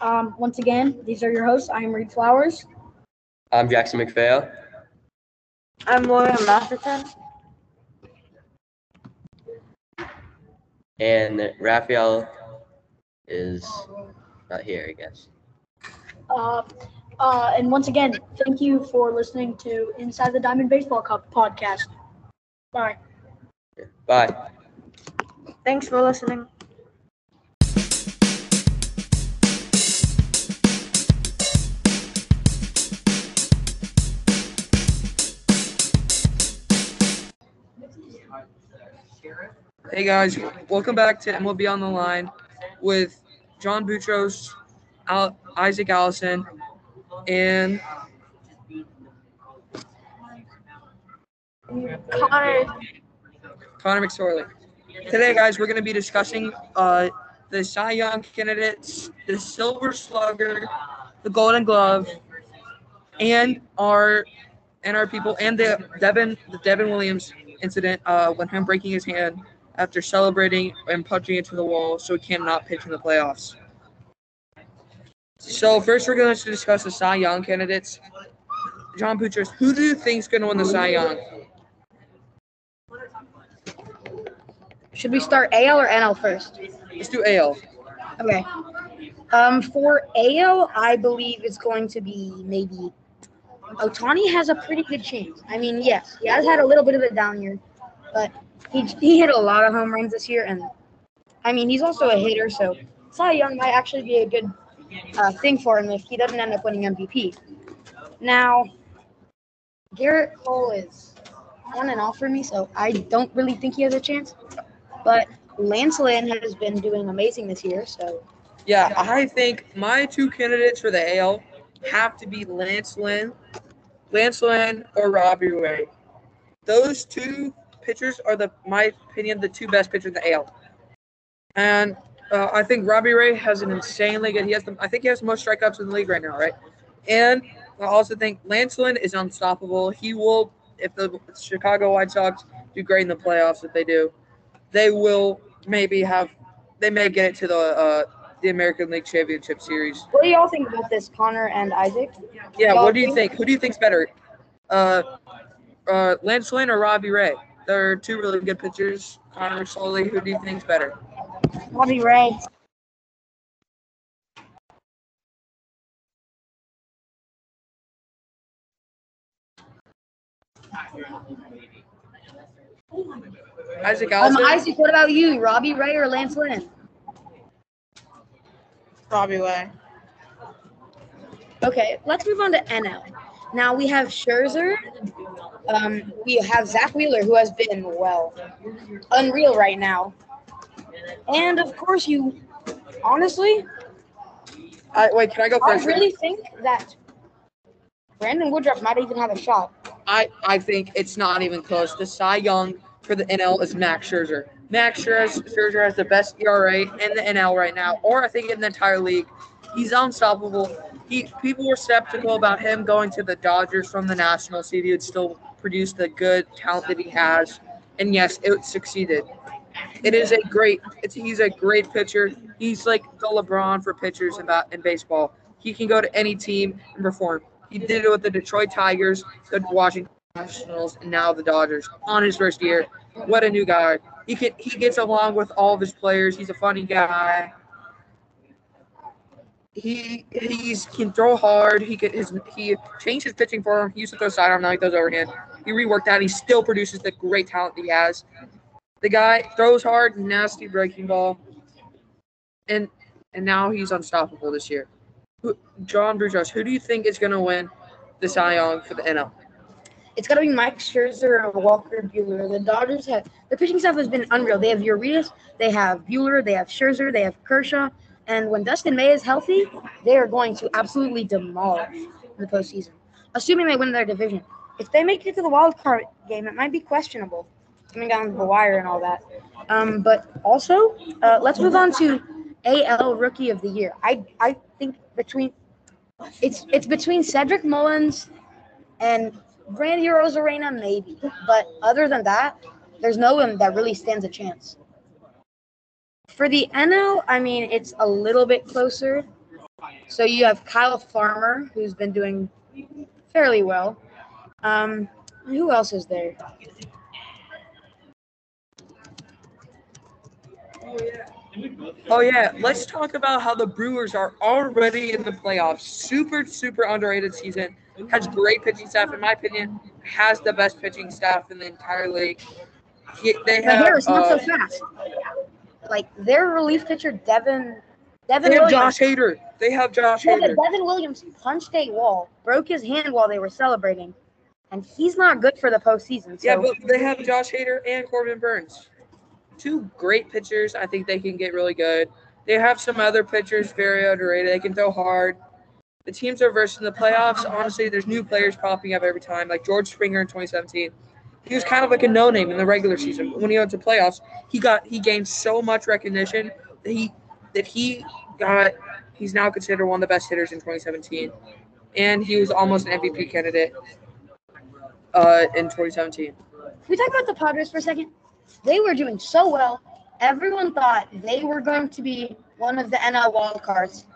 Um, once again, these are your hosts. I am Reed Flowers. I'm Jackson McPhail. I'm Laura Masterton. And Raphael is not here, I guess. Uh, uh, and once again, thank you for listening to Inside the Diamond Baseball Cup podcast. Bye. Bye. Thanks for listening. Hey guys, welcome back to MLB on the Line with John Boutros, Al- Isaac Allison, and Connor. Connor McSorley. Today, guys, we're going to be discussing uh, the Cy Young candidates, the Silver Slugger, the Golden Glove, and our and our people, and the Devin the Devin Williams incident uh, when him breaking his hand after celebrating and punching into the wall, so he cannot pitch in the playoffs. So first, we're going to discuss the Cy Young candidates. John Boutros, who do you think is going to win the Cy Young? Should we start AL or NL first? Let's do AL. Okay. Um, for AL, I believe it's going to be maybe Ohtani has a pretty good chance. I mean, yes, he has had a little bit of a down year, but he he hit a lot of home runs this year, and I mean, he's also a hitter, so Cy Young might actually be a good uh, thing for him if he doesn't end up winning MVP. Now, Garrett Cole is on and off for me, so I don't really think he has a chance. But Lance Lynn has been doing amazing this year, so Yeah, I think my two candidates for the AL have to be Lance Lynn, Lance Lynn or Robbie Ray. Those two pitchers are the, my opinion, the two best pitchers in the AL. And uh, I think Robbie Ray has an insanely good. He has the, I think he has the most strikeouts in the league right now, right? And I also think Lance Lynn is unstoppable. He will, if the Chicago White Sox do great in the playoffs, if they do, they will maybe have, they may get it to the uh, the American League Championship Series. what do y'all think about this, Connor and Isaac? Yeah, what do you think? Who do you think's better? Uh, uh, Lance Lynn or Robbie Ray? They're two really good pitchers. Connor Soley, who do you think's better? Robbie Ray. Isaac Um, Isaac, what about you? Robbie Ray or Lance Lynn? Robbie Ray. Okay, let's move on to NL. Now we have Scherzer. Um, we have Zack Wheeler, who has been well, unreal right now. And of course, you honestly, I, wait, can I go first? I really think that Brandon Woodruff might even have a shot. I, I think it's not even close. The Cy Young for the NL is Max Scherzer. Max Scherzer, has the best ERA in the NL right now, or I think in the entire league. He's unstoppable. He people were skeptical about him going to the Dodgers from the Nationals. If he would still produce the good talent that he has, and yes, it succeeded. It is a great. It's he's a great pitcher. He's like the LeBron for pitchers in, in baseball. He can go to any team and perform. He did it with the Detroit Tigers, the Washington Nationals, and now the Dodgers on his first year. What a new guy! He can he gets along with all of his players. He's a funny guy. He he's can throw hard. He could his he changed his pitching for him. He used to throw sidearm, now he throws overhand. He reworked that. And he still produces the great talent that he has. The guy throws hard, nasty breaking ball, and and now he's unstoppable this year. Who, John Brujas, who do you think is going to win the Cy Young for the NL? It's got to be Mike Scherzer or Walker Buehler. The Dodgers have the pitching staff has been unreal. They have Urias, they have Buehler, they have Scherzer, they have Kershaw, and when Dustin May is healthy, they are going to absolutely demolish the postseason. Assuming they win their division. If they make it to the wild card game, it might be questionable, coming down the wire and all that. Um, but also, uh, let's move on to AL Rookie of the Year. I I think between it's it's between Cedric Mullins and Randy Arozarena, maybe. But other than that, there's no one that really stands a chance. For the NL, I mean, it's a little bit closer. So you have Kyle Farmer, who's been doing fairly well. Um, who else is there? Oh yeah, let's talk about how the Brewers are already in the playoffs. Super, super underrated season. Has great pitching staff, in my opinion. Has the best pitching staff in the entire league. He, they have. Harris, not uh, so fast. Like their relief pitcher, Devin. Devin they have Williams. Josh Hader. They have Josh Hader. Devin Williams punched a wall, broke his hand while they were celebrating, and he's not good for the postseason. So Yeah, but they have Josh Hader and Corbin Burnes. Two great pitchers. I think they can get really good. They have some other pitchers very underrated. They can throw hard. The teams are versed in the playoffs. Honestly, there's new players popping up every time, like George Springer in 2017. He was kind of like a no-name in the regular season. When he went to playoffs, he got he gained so much recognition that he that he got. He's now considered one of the best hitters in 2017, and he was almost an MVP candidate uh, in 2017. Can we talk about the Padres for a second? They were doing so well. Everyone thought they were going to be one of the NL wild cards.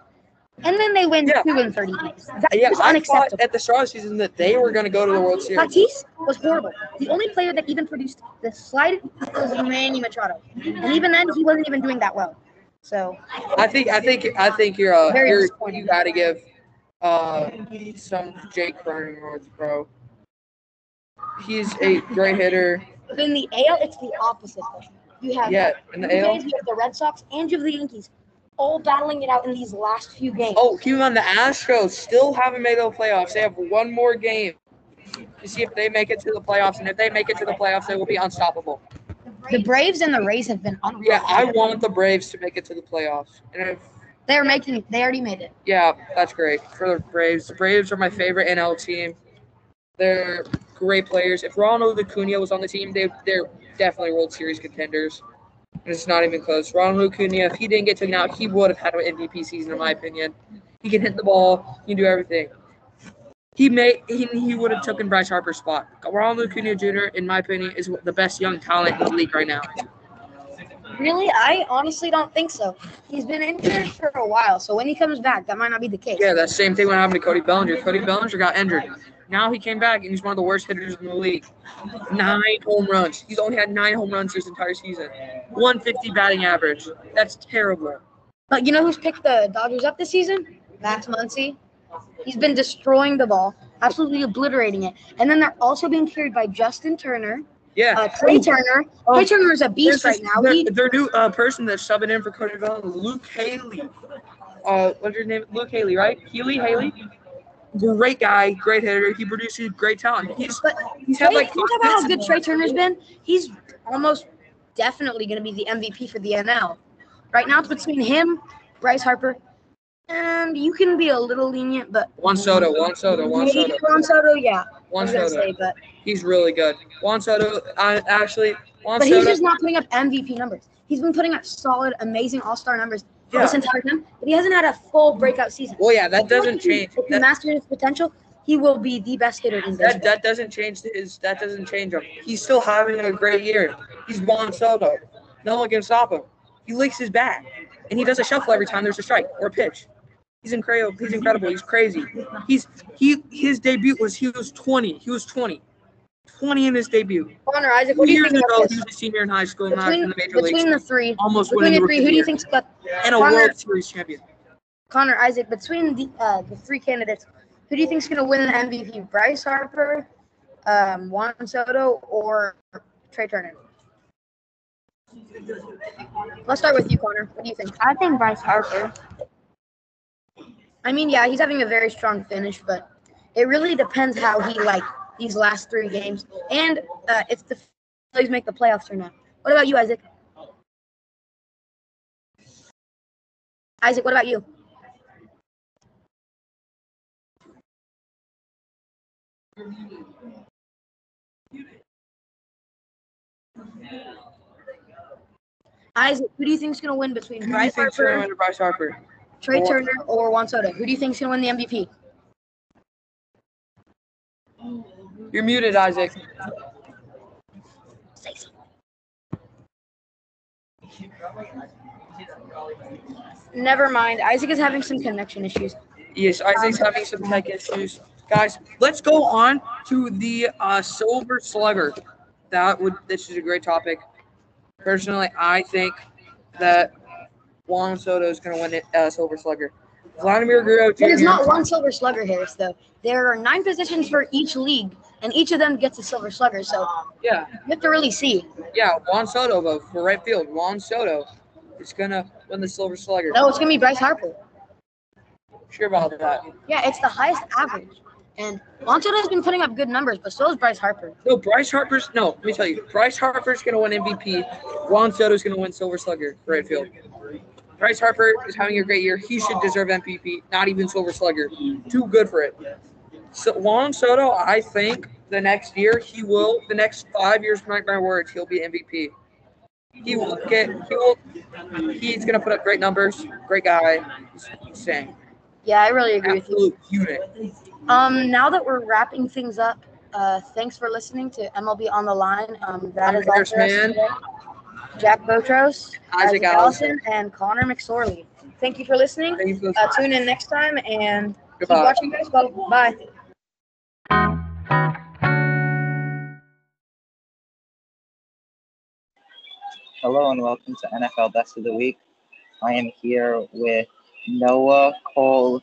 And then they win two and thirty games. That yeah, was I unacceptable. at the start of the season that they were going to go to the World Series. Tatis was horrible. The only player that even produced the slightest was Manny Machado. And even then he wasn't even doing that well. So I think I think I think you're uh, you're, you got to give uh some Jake Cronenworth, bro. He's a great hitter. But in the AL, it's the opposite. though. You have Yeah, in the AL. Jays, you have the Red Sox, and you have the Yankees, all battling it out in these last few games. Oh, keep in mind the Astros still haven't made the playoffs. They have one more game to see if they make it to the playoffs, and if they make it to the playoffs, they will be unstoppable. The Braves and the Rays have been unreal. Yeah, I want the Braves to make it to the playoffs, and if They're making. They already made it. Yeah, that's great for the Braves. The Braves are my favorite NL team. They're great players. If Ronald Acuna was on the team, they they're definitely World Series contenders. And it's not even close. Ronald Acuna, if he didn't get taken out, he would have had an MVP season, in my opinion. He can hit the ball. He can do everything. He may he, he would have taken Bryce Harper's spot. Ronald Acuna Jr., in my opinion, is the best young talent in the league right now. Really, I honestly don't think so. He's been injured for a while, so when he comes back, that might not be the case. Yeah, that same thing what happened to Cody Bellinger. Cody Bellinger got injured. Now he came back and he's one of the worst hitters in the league. Nine home runs. He's only had nine home runs this entire season. 150 batting average. That's terrible. But you know who's picked the Dodgers up this season? Max Muncy. He's been destroying the ball, absolutely obliterating it. And then they're also being carried by Justin Turner, Yeah. uh, Trea Turner. Oh, Trea Turner is a beast There's right now. Their, He, their new uh, person that's subbing in for Cody Bellinger, Luke Haley. Uh, what's your name? Luke Haley, right? Healy, Haley? Great guy, great hitter. He produces great talent. He's But he's Trea, had like think about how good Trea Turner's been. He's almost definitely going to be the MVP for the NL. Right now, it's between him, Bryce Harper, and you can be a little lenient, but Juan Soto, Juan Soto, Juan Soto, Juan Soto, yeah. Juan Soto. say, but He's really good. Juan Soto, I actually Juan but he's just not putting up MVP numbers. He's been putting up solid, amazing All Star numbers Yeah. this entire time, but he hasn't had a full breakout season. Well, yeah, that I feel like doesn't he- change. If he That, masters his potential, he will be the best hitter in that baseball. that doesn't change his. That doesn't change him. He's still having a great year. He's Juan Soto. No one can stop him. He licks his bat, and he does a shuffle every time there's a strike or a pitch. He's incredible. He's incredible. He's crazy. He's he. His debut was he was 20. He was 20. 20 in his debut. Connor Isaac, Two do you years think ago, about he was a senior in high school, not in Between, the major leagues. between the three, Almost between winning the the three, who do you think's got and a Connor- World Series champion. Connor Isaac? Between the uh, the three candidates, who do you think's gonna win the MVP? Bryce Harper, um, Juan Soto, or Trea Turner? Let's start with you, Connor. What do you think? I think Bryce Harper. I mean, yeah, he's having a very strong finish, but it really depends how he like these last three games, and uh, it's the Phillies make the playoffs or not. What about you, Isaac? Isaac, what about you? Isaac, who do you think is gonna win between Who do you Bryce going to Harper, win Bryce Harper? Trea Turner, or Juan Soto? Who do you think is gonna win the MVP? You're muted, Isaac. Say so. Never mind. Isaac is having some connection issues. Yes, Isaac's having some tech issues. Guys, let's go on to the uh, Silver Slugger. That would this is a great topic. Personally, I think that Juan Soto is going to win it uh, Silver Slugger. Vladimir Guerrero Jr. There's not one silver slugger here, though. There are nine positions for each league, and each of them gets a silver slugger. So Yeah, you have to really see. yeah. Juan Soto vote for right field. Juan Soto is going to win the Silver Slugger. No, it's gonna be Bryce Harper. Sure about that. Yeah, it's the highest average, and Juan Soto has been putting up good numbers, but so is Bryce Harper. No, Bryce Harper's no. Let me tell you, Bryce Harper's going to win MVP. Juan Soto's going to win Silver Slugger for right field. Bryce Harper is having a great year. He should deserve MVP, not even Silver Slugger. Too good for it. So Juan Soto, I think the next year he will. The next five years, mark my words, he'll be MVP. He will get. He will. He's going to put up great numbers. Great guy. He's insane. Yeah, I really agree with you. Absolute unit. Um, now that we're wrapping things up, uh, thanks for listening to MLB on the line. Um, that I'm is all Harris for us Mann. today. Jack Boutros, Isaac Allison, and Connor McSorley. Thank you for listening. Thank you for Uh, tune in next time and keep Goodbye. watching baseball. Bye. Hello and welcome to NFL Best of the Week. I am here with Noah, Cole,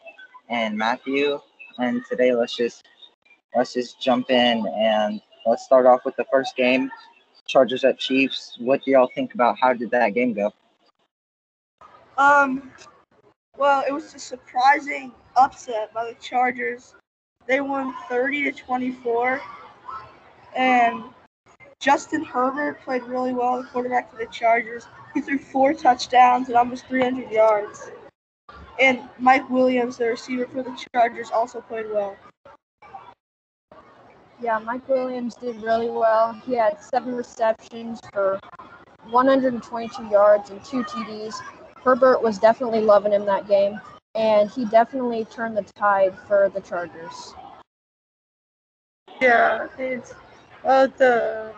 and Matthew, and today let's just let's just jump in and let's start off with the first game, Chargers at Chiefs. What do y'all think about how did that game go? Um, well, it was a surprising upset by the Chargers. They won 30 to 24, and Justin Herbert played really well, the quarterback for the Chargers. He threw four touchdowns and almost 300 yards. And Mike Williams, the receiver for the Chargers, also played well. Yeah, Mike Williams did really well. He had seven receptions for 122 yards and two TDs. Herbert was definitely loving him that game, and he definitely turned the tide for the Chargers. Yeah, it's uh, the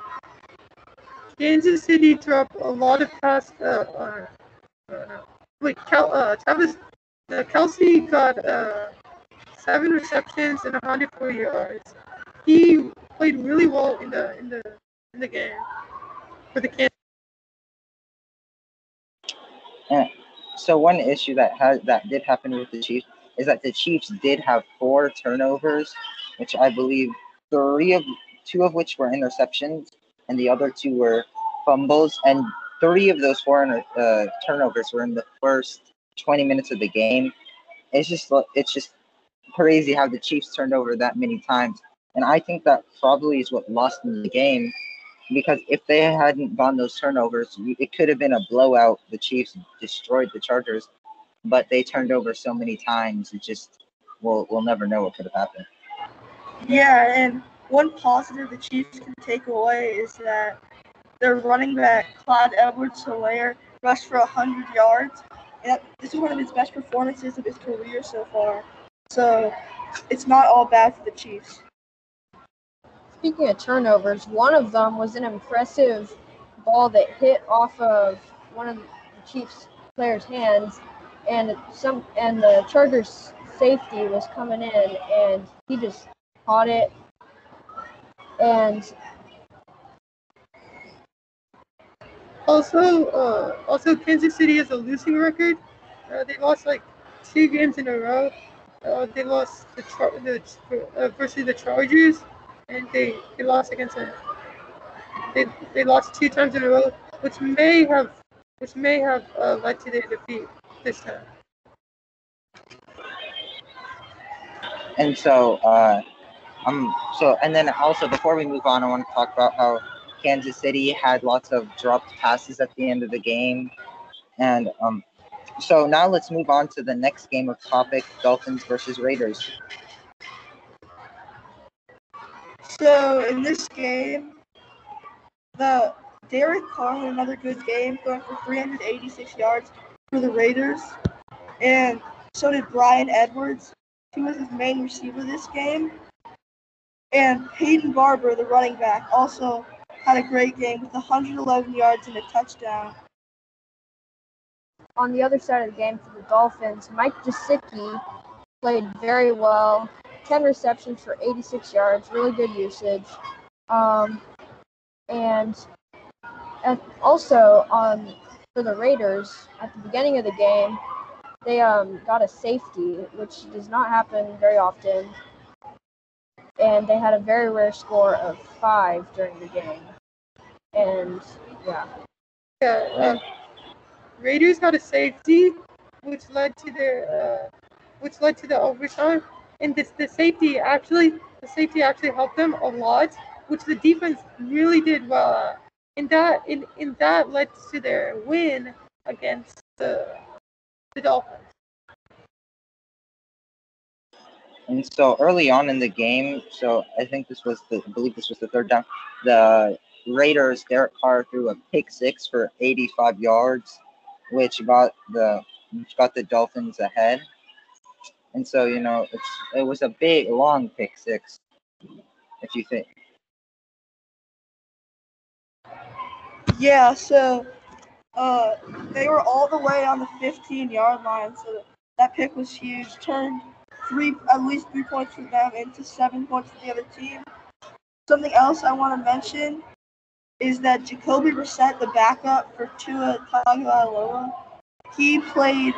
Kansas City dropped a lot of pass. Uh, uh, uh, wait, Kel, uh, Travis, uh, Kelce got uh, seven receptions and 104 yards. He played really well in the in the in the game for the Kansas. And so one issue that has that did happen with the Chiefs is that the Chiefs did have four turnovers, which I believe three of two of which were interceptions, and the other two were fumbles, and three of those four uh, turnovers were in the first 20 minutes of the game. It's just it's just crazy how the Chiefs turned over that many times. And I think that probably is what lost them the game because if they hadn't gone those turnovers, it could have been a blowout. The Chiefs destroyed the Chargers, but they turned over so many times. It just we'll we'll never know what could have happened. Yeah, and one positive the Chiefs can take away is that their running back Clyde Edwards-Helaire rushed for 100 yards. And this is one of his best performances of his career so far. So it's not all bad for the Chiefs. Speaking of turnovers, one of them was an impressive ball that hit off of one of the Chiefs players' hands, and some and the Chargers safety was coming in, and he just caught it, and Also, uh, also Kansas City has a losing record. Uh, they lost like two games in a row. Uh, they lost the, char- the uh, versus the Chargers, and they, they lost against a, they they lost two times in a row, which may have which may have uh, led to their defeat this time. And so, uh, um, so and then also before we move on, I want to talk about how Kansas City had lots of dropped passes at the end of the game, and um, so now let's move on to the next game of topic: Dolphins versus Raiders. So in this game, the Derek Carr had another good game, going for 386 yards for the Raiders, and so did Bryan Edwards. He was his main receiver this game, and Peyton Barber, the running back, also had a great game with 111 yards and a touchdown. on the other side of the game for the Dolphins, Mike Gesicki played very well. 10 receptions for 86 yards, really good usage. Um, and, and also on for the Raiders at the beginning of the game, they um, got a safety, which does not happen very often. And they had a very rare score of five during the game. And yeah. Yeah, uh, Raiders got a safety, which led to their, uh, which led to the overtime. And this, the safety actually, the safety actually helped them a lot, which the defense really did well. And that, in, in that led to their win against the, the Dolphins. And so early on in the game, so I think this was the, I believe this was the third down. The Raiders, Derek Carr threw a pick six for 85 yards, which got the which got the Dolphins ahead. And so you know, it's it was a big long pick six, if you think. Yeah, so uh, they were all the way on the 15 yard line, so that pick was huge. Turned three, at least three points for them into seven points for the other team. Something else I want to mention is that Jacoby Brissett, the backup for Tua Tagovailoa, he played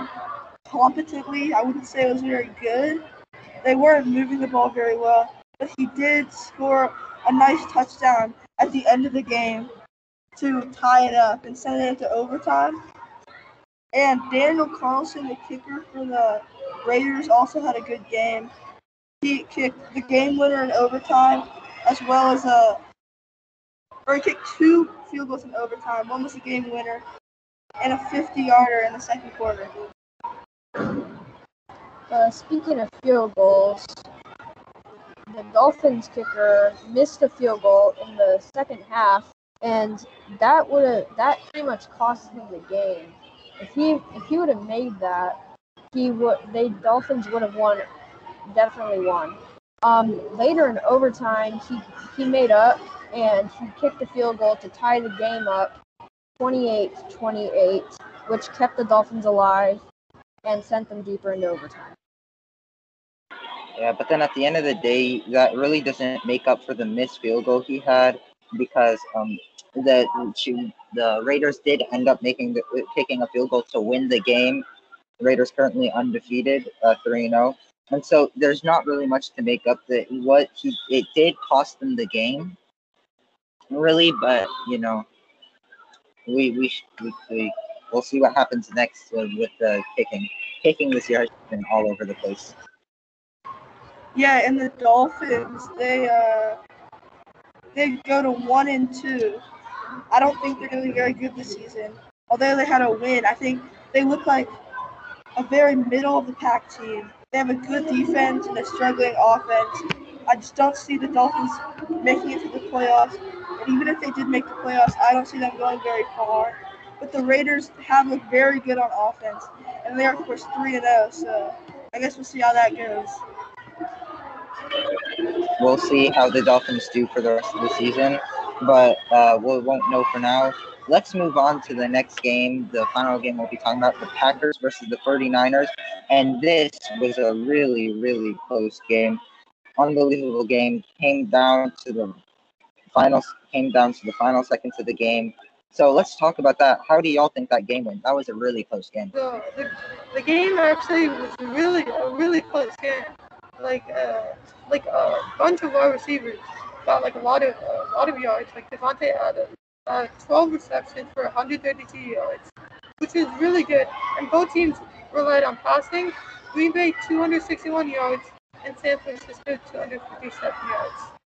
competently. I wouldn't say it was very good. They weren't moving the ball very well, but he did score a nice touchdown at the end of the game to tie it up and send it into overtime. And Daniel Carlson, the kicker for the Raiders, also had a good game. He kicked the game winner in overtime, as well as a, or he kicked two field goals in overtime. One was a game winner, and a 50-yarder in the second quarter. Uh, speaking of field goals, the Dolphins kicker missed a field goal in the second half, and that would have that pretty much cost him the game. If he if he would have made that, he would they Dolphins would have won, definitely won. Um, later in overtime, he he made up and he kicked a field goal to tie the game up, 28-28, which kept the Dolphins alive and sent them deeper into overtime. Yeah, but then at the end of the day, that really doesn't make up for the missed field goal he had because um the the Raiders did end up making the, taking a field goal to win the game. Raiders currently undefeated, uh, three and zero, and so there's not really much to make up that what he it did cost them the game, really. But you know, we we we, we we'll see what happens next with, with the kicking. Kicking this year has been all over the place. Yeah, and the Dolphins, they uh, they go to one and two. I don't think they're going to be very good this season. Although they had a win, I think they look like a very middle of the pack team. They have a good defense and a struggling offense. I just don't see the Dolphins making it to the playoffs. And even if they did make the playoffs, I don't see them going very far. But the Raiders have looked very good on offense, and they are of course three and zero. So I guess we'll see how that goes. We'll see how the Dolphins do for the rest of the season, but uh, we won't know for now. Let's move on to the next game. The final game we'll be talking about the Packers versus the 49ers. And this was a really, really close game. Unbelievable game. Came down to the final came down to the final seconds of the game. So let's talk about that. How do y'all think that game went? That was a really close game. So the, the game actually was really a really close game. Like uh, like a bunch of wide receivers got like a lot of a lot of yards. Like Davante Adams, uh, 12 receptions for 132 yards, which is really good. And both teams relied on passing. Green Bay 261 yards and San Francisco 257 yards.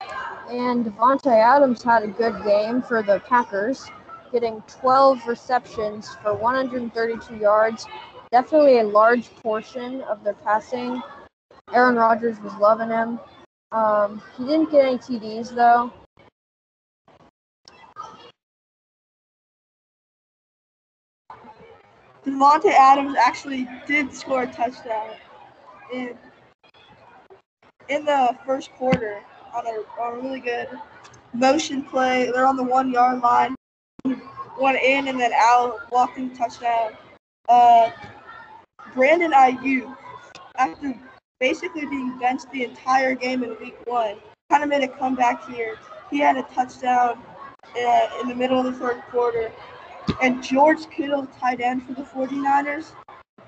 And Davante Adams had a good game for the Packers, getting 12 receptions for 132 yards. Definitely a large portion of their passing. Aaron Rodgers was loving him. Um, he didn't get any TDs though. Davante Adams actually did score a touchdown in in the first quarter on a, a really good motion play. They're on the one yard line, one in and then out, blocking touchdown. Uh, Brandon Aiyuk, after basically being benched the entire game in week one, kind of made a comeback here. He had a touchdown uh, in the middle of the third quarter. And George Kittle, tight end for the 49ers,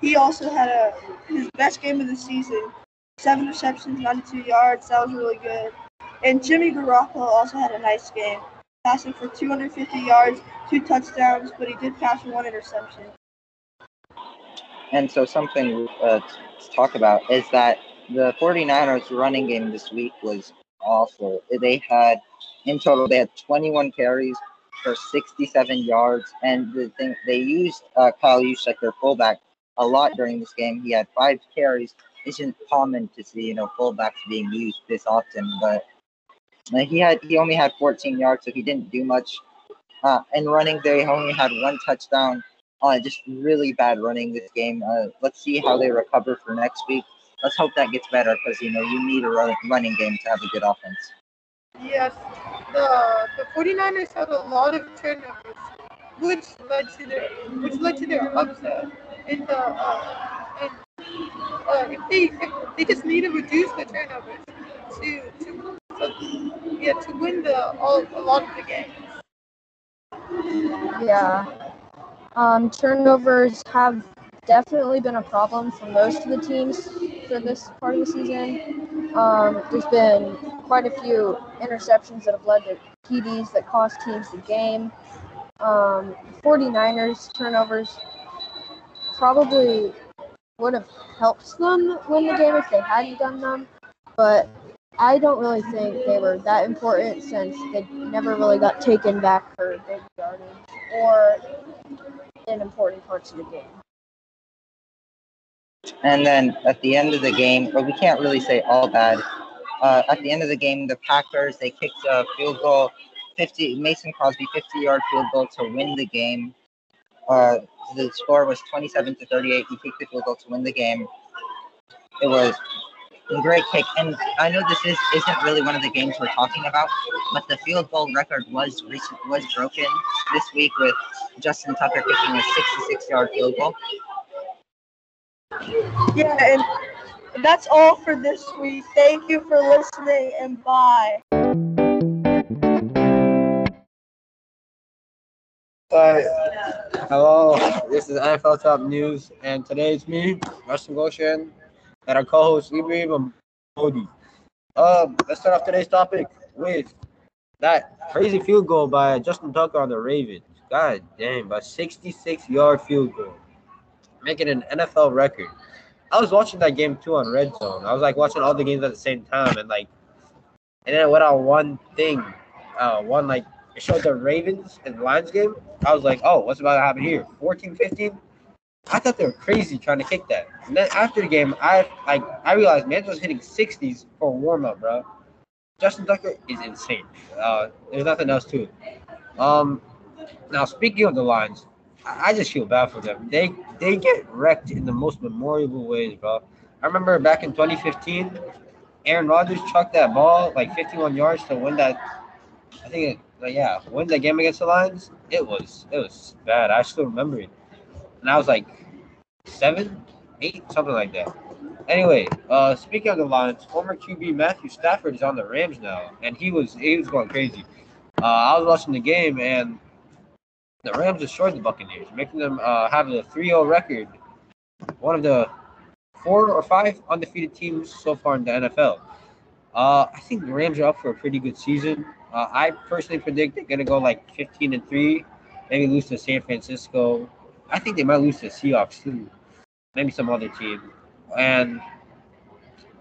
he also had a his best game of the season. Seven receptions, 92 yards. That was really good. And Jimmy Garoppolo also had a nice game, passing for 250 yards, two touchdowns, but he did pass for one interception. And so something uh, to talk about is that the 49ers running game this week was awful. They had, in total, they had 21 carries for 67 yards. And the thing, they used uh, Kyle Juszczyk, their fullback, a lot during this game. He had five carries. Isn't common to see, you know, fullbacks being used this often, but he had he only had 14 yards, so he didn't do much. Uh, and running, they only had one touchdown. Uh, just really bad running this game. Uh, let's see how they recover for next week. Let's hope that gets better because you know you need a run, running game to have a good offense. Yes, the the 49ers had a lot of turnovers, which led to their which led to their upset. And the uh, and uh, if they if they just need to reduce the turnovers to to, yeah to win the all a lot of the games. Yeah. Um, turnovers have definitely been a problem for most of the teams for this part of the season. Um, there's been quite a few interceptions that have led to TDs that cost teams the game. Um, 49ers turnovers probably would have helped them win the game if they hadn't done them, but I don't really think they were that important since they never really got taken back for big yardage or in important parts of the game. And then at the end of the game, but we can't really say all bad. Uh, at the end of the game, the Packers they kicked a field goal, 50 Mason Crosby 50 yard field goal to win the game. Uh, the score was 27 to 38. He kicked the field goal to win the game. It was great kick, and I know this is isn't really one of the games we're talking about, but the field goal record was recent was broken this week with Justin Tucker kicking a 66 yard field goal. Yeah, and that's all for this week. Thank you for listening, and bye. Hi. Hello, this is NFL Top News, and today it's me, Rustin Goshen, and our co-host Ibrahim Modi. Um, let's start off today's topic with that crazy field goal by Justin Tucker on the Ravens. God damn, a 66-yard field goal, making an NFL record. I was watching that game too on Red Zone. I was like watching all the games at the same time, and like, and then it went on one thing, uh, one like it showed the Ravens and Lions game. I was like, oh, what's about to happen here? 14-15? I thought they were crazy trying to kick that. And then after the game, I like I realized man was hitting 60s for a warm up, bro. Justin Tucker is insane. Uh, there's nothing else to it. Um, now speaking of the Lions, I I just feel bad for them. They they get wrecked in the most memorable ways, bro. I remember back in 2015, Aaron Rodgers chucked that ball like 51 yards to win that. I think, it, like, yeah, win the game against the Lions. It was it was bad. I still remember it, and I was like seven, eight, something like that. Anyway, uh, speaking of the Lions, former QB Matthew Stafford is on the Rams now, and he was he was going crazy. Uh, I was watching the game, and the Rams destroyed the Buccaneers, making them uh, have a 3-0 record, one of the four or five undefeated teams so far in the NFL. Uh, I think the Rams are up for a pretty good season. Uh, I personally predict they're gonna go like 15 and three, maybe lose to San Francisco. I think they might lose to the Seahawks too, maybe some other team, and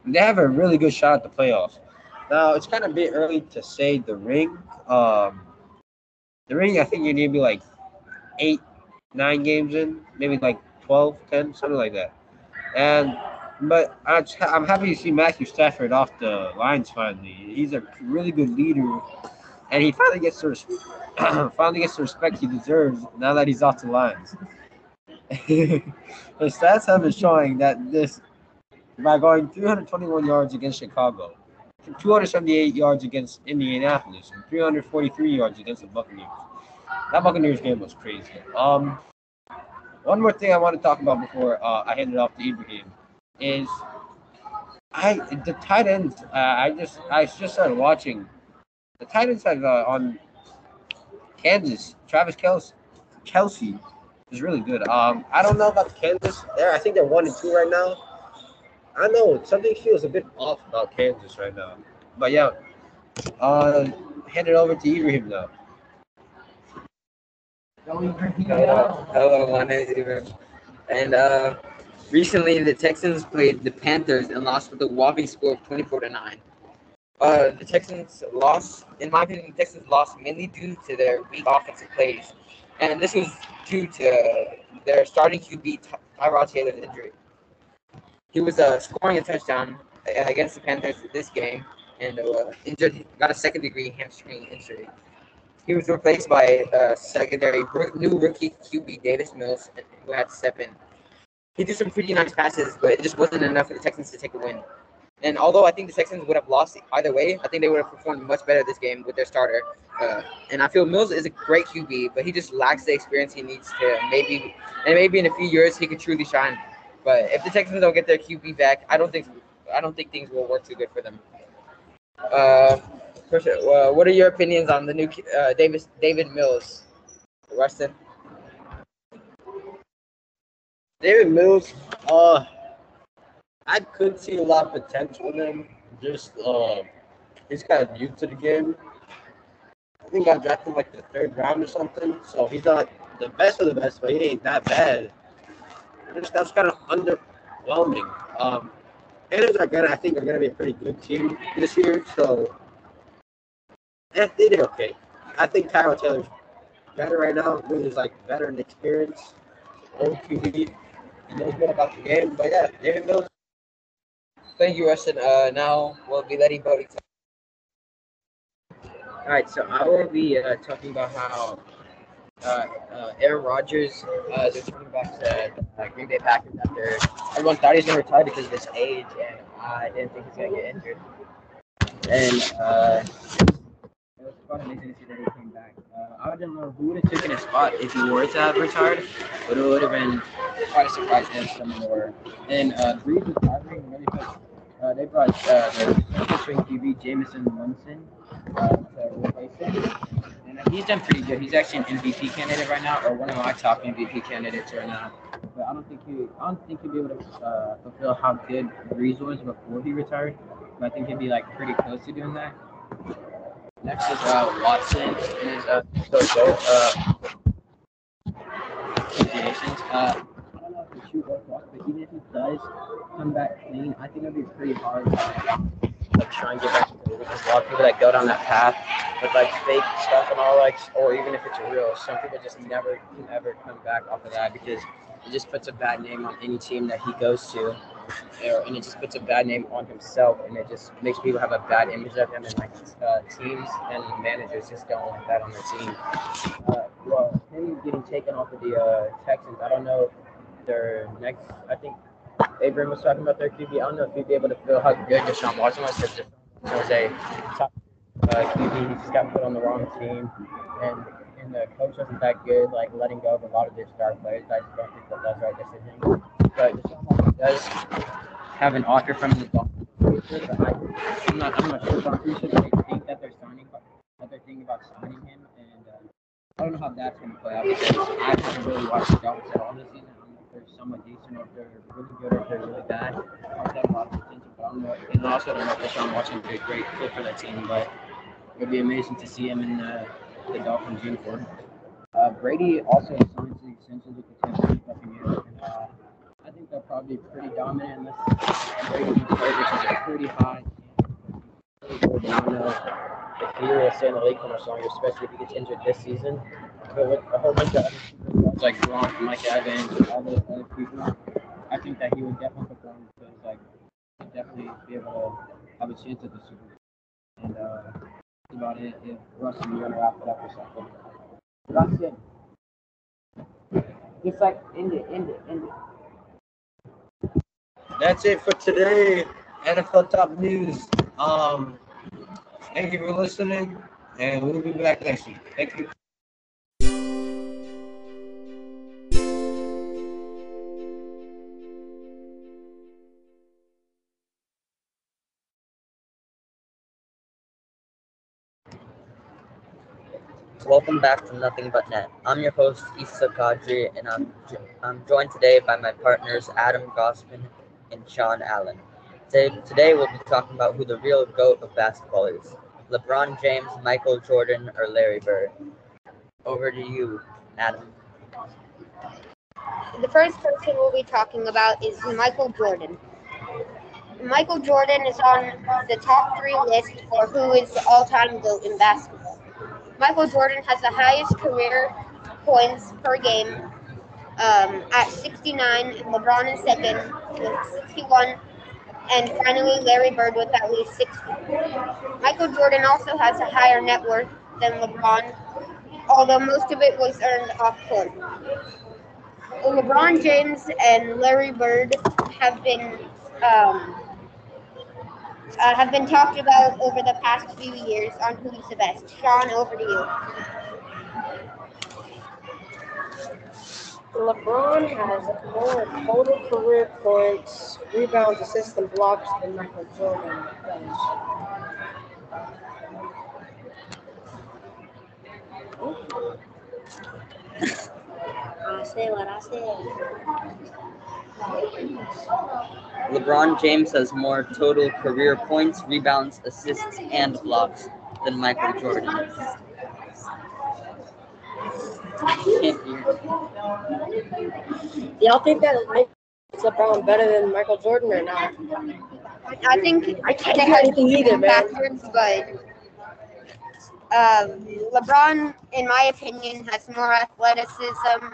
they have a really good shot at the playoffs. Now it's kind of a bit early to say the ring. Um, the ring, I think you need to be like eight, nine games in, maybe like 12, 10, something like that. And but I- I'm happy to see Matthew Stafford off the Lions finally. He's a really good leader, and he finally gets the res- finally gets the respect he deserves now that he's off the Lions. the stats have been showing that this by going 321 yards against Chicago, 278 yards against Indianapolis, and 343 yards against the Buccaneers. That Buccaneers game was crazy. Um, one more thing I want to talk about before uh, I hand it off to Ibrahim is I the tight ends. Uh, I just I just started watching the Titans have uh, on Kansas. Travis Kelce, Kelce is really good. Um, I don't know about Kansas. There, I think they're one and two right now. I know something feels a bit off about Kansas right now, but yeah. Uh, hand it over to Ibrahim now. Hello, hello, my name is Ibrahim. And uh, recently the Texans played the Panthers and lost with a whopping score of 24 to 9. Uh, the Texans lost, in my opinion, the Texans lost mainly due to their weak offensive plays. And this was due to their starting QB, Ty- Tyrod Taylor's injury. He was uh, scoring a touchdown uh, against the Panthers this game and uh, injured, got a second degree hamstring injury. He was replaced by uh, secondary new rookie QB Davis Mills, who had to step in. He did some pretty nice passes, but it just wasn't enough for the Texans to take a win. And although I think the Texans would have lost either way, I think they would have performed much better this game with their starter. Uh, and I feel Mills is a great QB, but he just lacks the experience he needs to maybe, and maybe in a few years he could truly shine. But if the Texans don't get their QB back, I don't think I don't think things will work too good for them. Uh, uh, what are your opinions on the new uh, Davis David Mills, Rustin? David Mills, uh, I could see a lot of potential in him. Just, uh, he's kind of new to the game. I think I drafted like the third round or something. So he's not the best of the best, but he ain't that bad. Just, that's kind of underwhelming. Um, Panthers are gonna, I think, are gonna be a pretty good team this year. So, yeah, they did okay. I think Tyrell Taylor's better right now. His like veteran experience, old QB, he knows more about the game. But yeah, David Mills. Thank you, Rustin. Uh, now we'll be letting Bodie talk. All right, so I will be uh, talking about how uh, uh, Aaron Rodgers uh, is returning back to uh, Green Bay Packers after everyone thought he was going to retire because of his age, and I didn't think he was going to get injured. And it was that he came back. Uh, I don't know who would have taken his spot if he were to have retired, but it would have been quite a surprise if someone were. And uh, Brees retiring really put, uh, they brought uh, the string QB Jameis Winston uh, to replace him. And uh, he's done pretty good. He's actually an MVP candidate right now, or one of my top MVP candidates right now. But I don't think he, I don't think he'd be able to uh, fulfill how good Brees was before he retired. But I think he'd be like pretty close to doing that. Next is uh, Watson. And uh, so uh. Uh, I don't know if but even if he does come back clean, I think it'll be pretty hard to like try and get back to the because a lot of people that go down that path with like fake stuff and all like, or even if it's real, some people just never can ever come back off of that because it just puts a bad name on any team that he goes to, and it just puts a bad name on himself, and it just makes people have a bad image of him, and like uh, teams and managers just don't want that on their team. Uh, well, him getting taken off of the uh, Texans, I don't know their next. I think Abram was talking about their QB. I don't know if he'd be able to feel how good Deshaun Watson was Deshaun was a top uh, QB. He just got put on the wrong team, and and the coach wasn't that good, like letting go of a lot of their star players. I just don't think that that's the right decision. But Watson does have an offer from the Dolphins. I, I'm not. I'm not sure. I'm pretty they think that they're signing, that they're thinking about signing him, and uh, I don't know how that's going to play out because I haven't really watched the Dolphins at all this season. I don't know if they're somewhat decent or if they're really good or if they're really bad. I have a lot of but I don't know. And also, I don't know if Deshaun Watson would be a great fit for that team, but it would be amazing to see him in uh, the Dolphins uniform. Uh, Brady also signed to the extensions with the Tampa Bay Buccaneers, and uh, I think they'll probably be pretty dominant unless Brady hurt, which is a pretty high. Really good, know if he will stay in the league for much longer, especially if he gets injured this season. But with a whole bunch of other people, like Gronk, Mike Evans, and all those other people, I think that he would definitely perform because like he'd definitely be able to have a chance at the Super Bowl. And uh, that's about it. If Russell, you want to wrap it up or something. That's it. Just like end it, end it, end it. That's it for today. NFL Top News. Um, thank you for listening, and we'll be back next week. Thank you. Welcome back to Nothing But Net. I'm your host, Issa Kadri, and I'm, I'm joined today by my partners, Adam Gossman and Sean Allen. Today, we'll be talking about who the real GOAT of basketball is LeBron James, Michael Jordan, or Larry Bird. Over to you, Adam. The first person we'll be talking about is Michael Jordan. Michael Jordan is on the top three list for who is the all-time GOAT in basketball. Michael Jordan has the highest career points per game um, at 69, LeBron is second with 61, and finally Larry Bird with at least 60. Michael Jordan also has a higher net worth than LeBron, although most of it was earned off court. LeBron James and Larry Bird have been um, uh, have been talked about over the past few years on who's the best. Sean, over to you. LeBron has more total career points, rebounds, assists, and blocks than Michael Jordan does. I say what I say. LeBron James has more total career points, rebounds, assists, and blocks than Michael Jordan. Y'all think that makes LeBron better than Michael Jordan or not? I think I can't do anything either, man. backwards, but um, LeBron, in my opinion, has more athleticism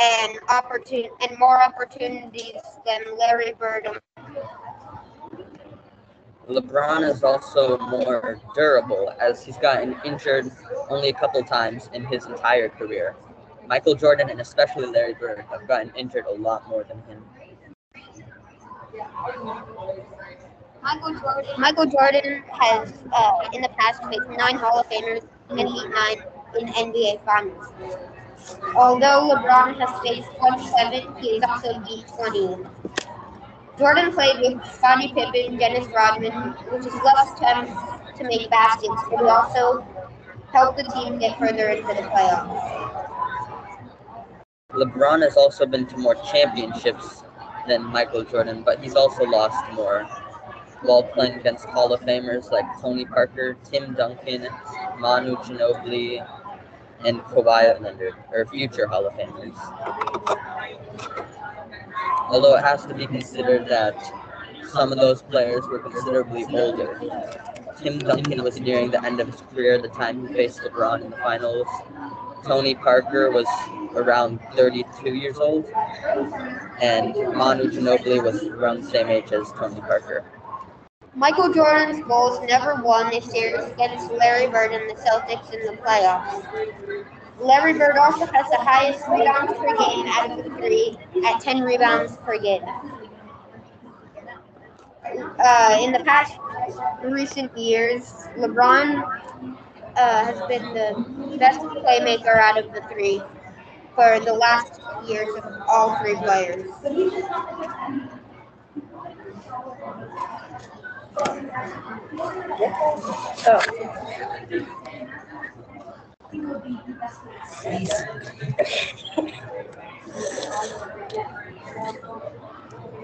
and opportun- and more opportunities than Larry Bird. LeBron is also more durable as he's gotten injured only a couple times in his entire career. Michael Jordan and especially Larry Bird have gotten injured a lot more than him. Michael Jordan. Michael Jordan has, uh, in the past, faced nine Hall of Famers and beat nine in NBA Finals. Although LeBron has faced 27, he has also beat 20. Jordan played with Scottie Pippen, Dennis Rodman, which is less attempts to make baskets, but he also helped the team get further into the playoffs. LeBron has also been to more championships than Michael Jordan, but he's also lost more while playing against Hall of Famers like Tony Parker, Tim Duncan, Manu Ginobili, and Kawhi Leonard, or future Hall of Famers. Although it has to be considered that some of those players were considerably older. Tim Duncan was nearing the end of his career at the time he faced LeBron in the finals. Tony Parker was around 32 years old, and Manu Ginobili was around the same age as Tony Parker. Michael Jordan's Bulls never won a series against Larry Bird and the Celtics in the playoffs. Larry Bird also has the highest rebounds per game out of the three at 10 rebounds per game. Uh, in the past recent years, LeBron uh, has been the best playmaker out of the three for the last years of all three players.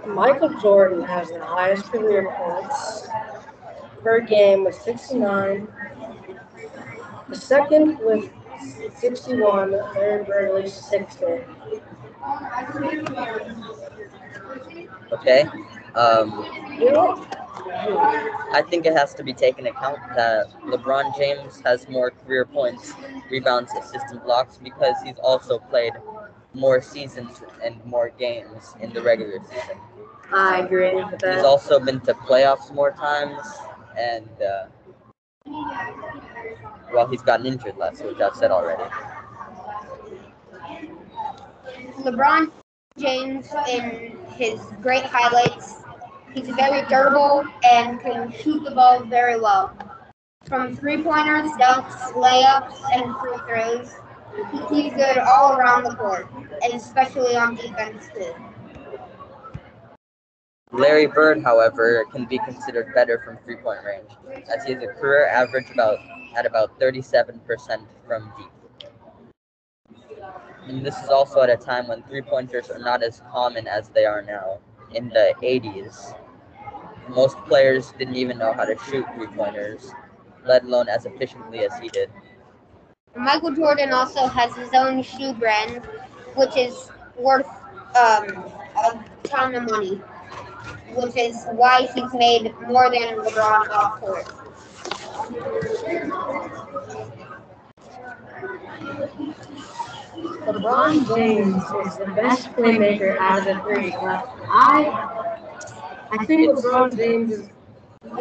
Michael Jordan has the highest career points per game with 69. The second with 61, Larry Bird with 60. Okay. Um, I think it has to be taken account that LeBron James has more career points, rebounds, assists, and blocks because he's also played more seasons and more games in the regular season. I agree with that. He's also been to playoffs more times, and uh, well, he's gotten injured less, which I've said already. LeBron James, in his great highlights, he's very durable and can shoot the ball very well. From three pointers, dunks, layups, and free throws, he's good all around the court, and especially on defense too. Larry Bird, however, can be considered better from three-point range, as he has a career average about at about 37% from deep. And this is also at a time when three-pointers are not as common as they are now. In the 80s, most players didn't even know how to shoot three-pointers, let alone as efficiently as he did. Michael Jordan also has his own shoe brand, which is worth um, a ton of money, which is why he's made more than LeBron off court. LeBron James is the best playmaker out of the three. I I think LeBron James is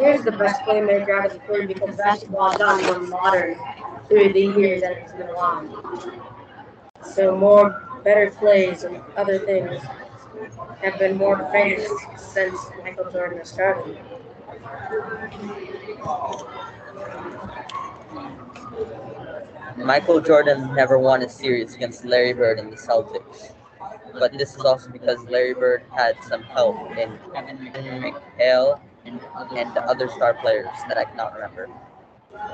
is the best playmaker out of the three because basketball has gotten more modern through the years that it's been along. So more better plays and other things have been more famous since Michael Jordan has started. Michael Jordan never won a series against Larry Bird and the Celtics. But this is also because Larry Bird had some help in Kevin McHale and, and other star players that I cannot remember.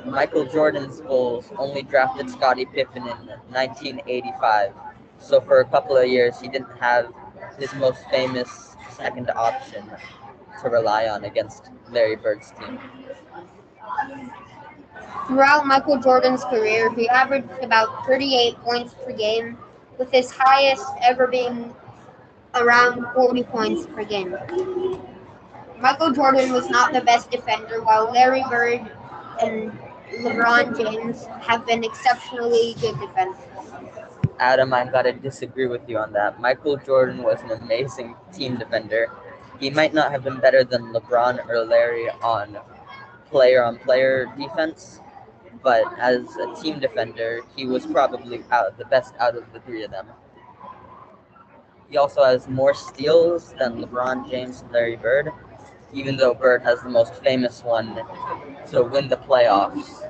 Michael Jordan's Bulls only drafted Scottie Pippen in 1985, so for a couple of years he didn't have his most famous second option to rely on against Larry Bird's team. Throughout Michael Jordan's career, he averaged about 38 points per game, with his highest ever being around 40 points per game. Michael Jordan was not the best defender, while Larry Bird and LeBron James have been exceptionally good defenders. Adam, I've got to disagree with you on that. Michael Jordan was an amazing team defender. He might not have been better than LeBron or Larry on player on player defense, but as a team defender, he was probably out the best out of the three of them. He also has more steals than LeBron James and Larry Bird, even though Bird has the most famous one to win the playoffs.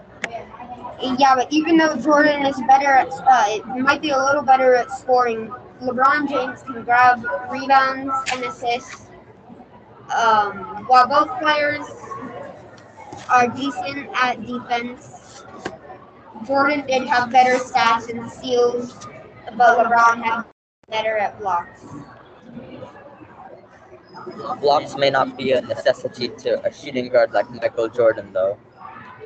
Yeah, but even though Jordan is better at, uh, might be a little better at scoring, LeBron James can grab rebounds and assists. Um, while both players are decent at defense, Jordan did have better stats and steals, but LeBron had better at blocks. Blocks may not be a necessity to a shooting guard like Michael Jordan, though,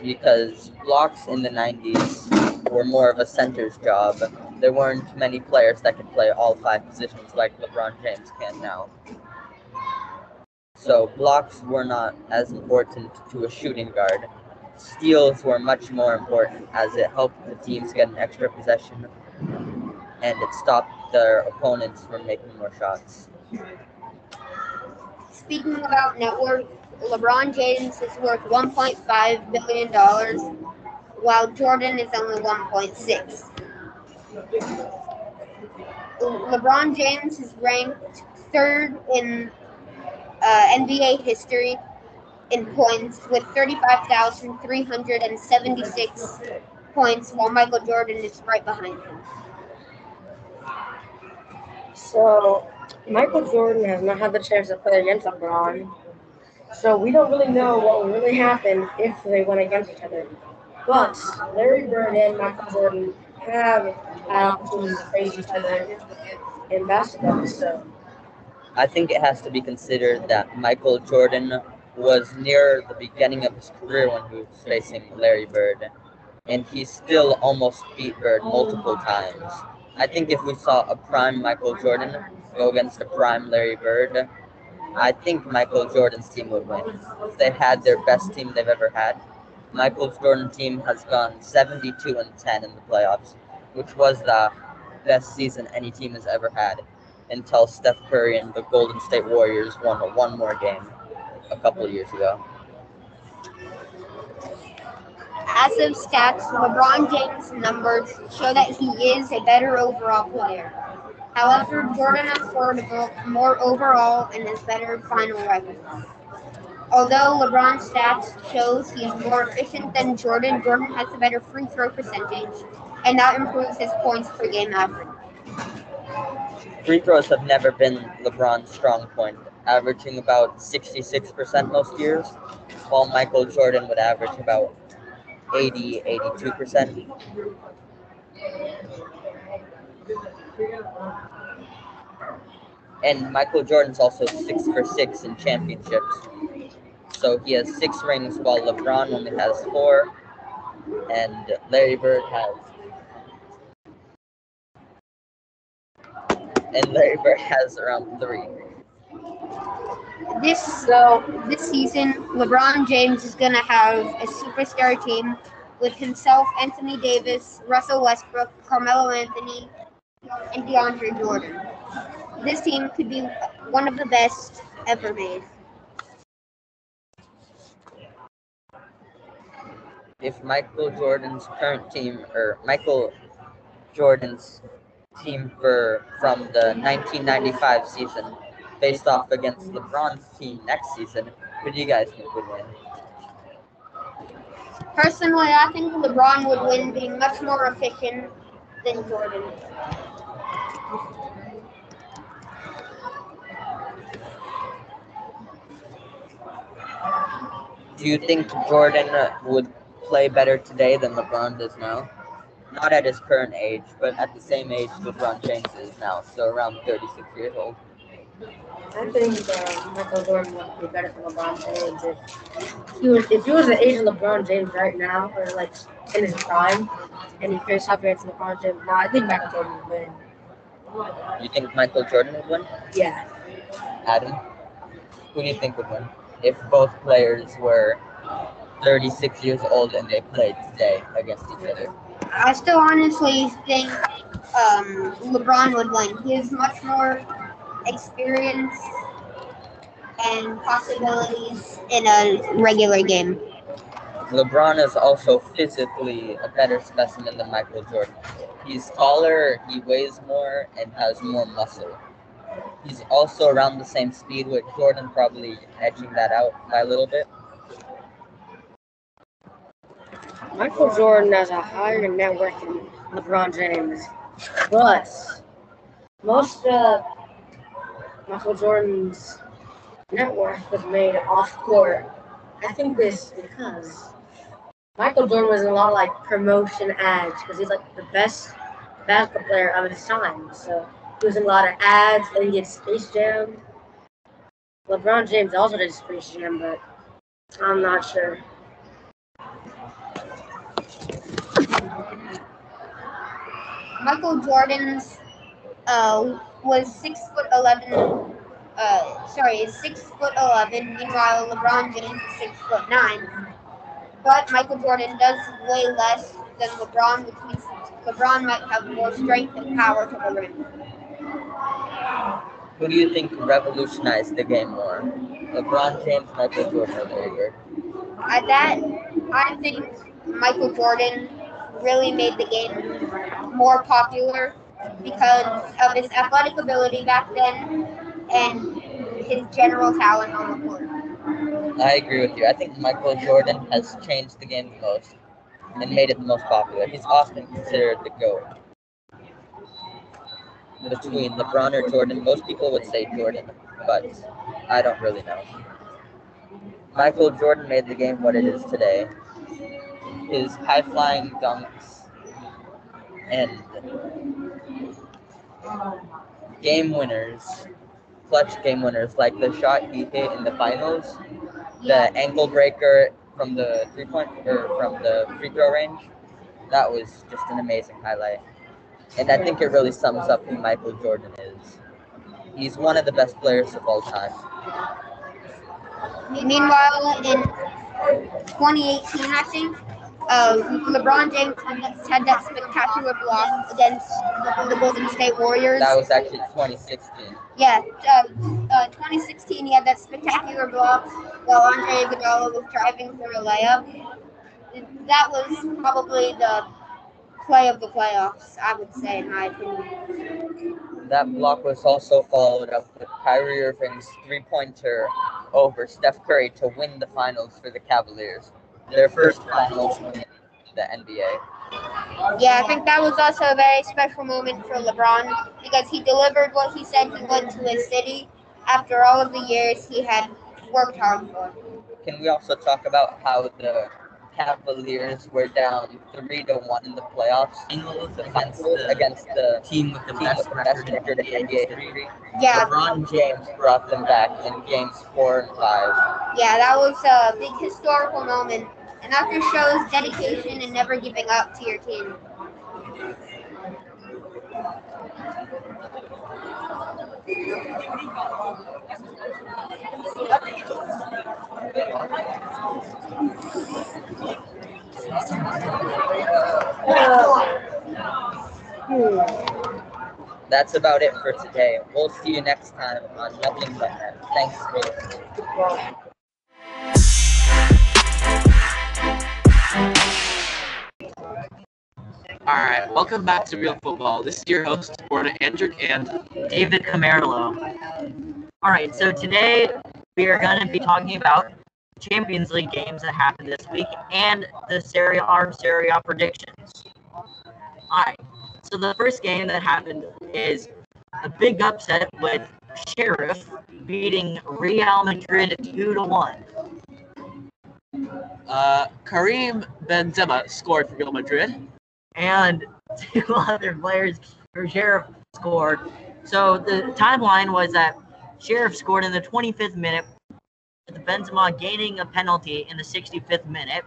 because blocks in the 90s were more of a center's job, there weren't many players that could play all five positions like LeBron James can now. So blocks were not as important to a shooting guard. Steals were much more important as it helped the teams get an extra possession and it stopped their opponents from making more shots. Speaking about net worth, LeBron James is worth 1.5 billion dollars, while Jordan is only 1.6. LeBron James is ranked third in uh, NBA history in points with 35,376 points, while Michael Jordan is right behind him. So Michael Jordan has not had the chance to play against LeBron. So we don't really know what will really happen if they went against each other. But Larry Bird and Michael Jordan have had opportunities to face each other in basketball. So I think it has to be considered that Michael Jordan was near the beginning of his career when he was facing Larry Bird, and he still almost beat Bird multiple times. I think if we saw a prime Michael Jordan go against a prime Larry Bird, I think Michael Jordan's team would win. If they had their best team they've ever had, Michael Jordan's team has gone 72 and 10 in the playoffs, which was the best season any team has ever had until Steph Curry and the Golden State Warriors won one more game a couple years ago. As of stats, LeBron James' numbers show that he is a better overall player. However, Jordan has scored more overall and has better final record. Although LeBron's stats shows he is more efficient than Jordan, Jordan has a better free throw percentage, and that improves his points per game average. Free throws have never been LeBron's strong point, averaging about 66% most years, while Michael Jordan would average about 80, 82%. And Michael Jordan's also six for six in championships. So he has six rings while LeBron only has four. And Larry Bird has and Larry Bird has around three. This so this season, LeBron James is gonna have a superstar team with himself, Anthony Davis, Russell Westbrook, Carmelo Anthony, and DeAndre Jordan. This team could be one of the best ever made. If Michael Jordan's current team or Michael Jordan's team for from the 1995 season faced off against LeBron's team next season, who do you guys think would win? Personally, I think LeBron would win, being much more efficient than Jordan. Do you think Jordan uh, would play better today than LeBron does now? Not at his current age, but at the same age LeBron James is now, so around 36 years old. I think uh, Michael Jordan would be better than LeBron James if he was if he was the age of LeBron James right now, or like in his prime, and he faced up against LeBron James. Now I think Michael Jordan would win. You think Michael Jordan would win? Yeah. Adam, who do you think would win if both players were 36 years old and they played today against each other? I still honestly think um, LeBron would win. He is much more experience and possibilities in a regular game. LeBron is also physically a better specimen than Michael Jordan. He's taller, he weighs more, and has more muscle. He's also around the same speed with Jordan, probably edging that out by a little bit. Michael Jordan has a higher net worth than LeBron James, but most of Michael Jordan's net worth was made off court. I think this because Michael Jordan was in a lot of like promotion ads because he's like the best basketball player of his time. So he was in a lot of ads and he did Space Jam. LeBron James also did Space Jam, but I'm not sure. Michael Jordan's uh, was six foot eleven. Uh, sorry, is six foot eleven. Meanwhile, LeBron James is six foot nine. But Michael Jordan does way less than LeBron, which means LeBron might have more strength and power to the rim. Who do you think revolutionized the game more? LeBron James, Michael Jordan, or Larry? At that, I think Michael Jordan really made the game more popular because of his athletic ability back then and his general talent on the court. I agree with you. I think Michael Jordan has changed the game the most and made it the most popular. He's often considered the GOAT. Between LeBron or Jordan, most people would say Jordan, but I don't really know. Michael Jordan made the game what it is today. His high flying dunks and game winners, clutch game winners, like the shot he hit in the finals, the ankle breaker from the three point or from the free throw range. That was just an amazing highlight. And I think it really sums up who Michael Jordan is. He's one of the best players of all time. Meanwhile, in 2018, I think, uh, LeBron James had that spectacular block against the Golden State Warriors. That was actually 2016. Yeah, uh, uh, 2016, he had that spectacular block while Andre Iguodala was driving for a layup. That was probably the play of the playoffs, I would say, in my opinion. That block was also followed up with Kyrie Irving's three pointer over Steph Curry to win the finals for the Cavaliers. Their first finals win in the NBA. Yeah, I think that was also a very special moment for LeBron because he delivered what he said he would to his city after all of the years he had worked hard for. Can we also talk about how the Cavaliers were down three to one in the playoffs against the, against the team with the best record in NBA history? Yeah. LeBron James brought them back in games four and five. Yeah, that was a big historical moment, and that just shows dedication and never giving up to your team. That's about it for today. We'll see you next time on Nothing But Net. Thanks. All right, welcome back to Real Football. This is your host, Borna Andrew, and David Camerlo. All right, so today we are going to be talking about Champions League games that happened this week and the Serie A, Serie A predictions. All right, so the first game that happened is a big upset with Sheriff beating Real Madrid 2 to 1. Uh, Karim Benzema scored for Real Madrid. And two other players for Sheriff scored. So the timeline was that Sheriff scored in the 25th minute, with Benzema gaining a penalty in the 65th minute,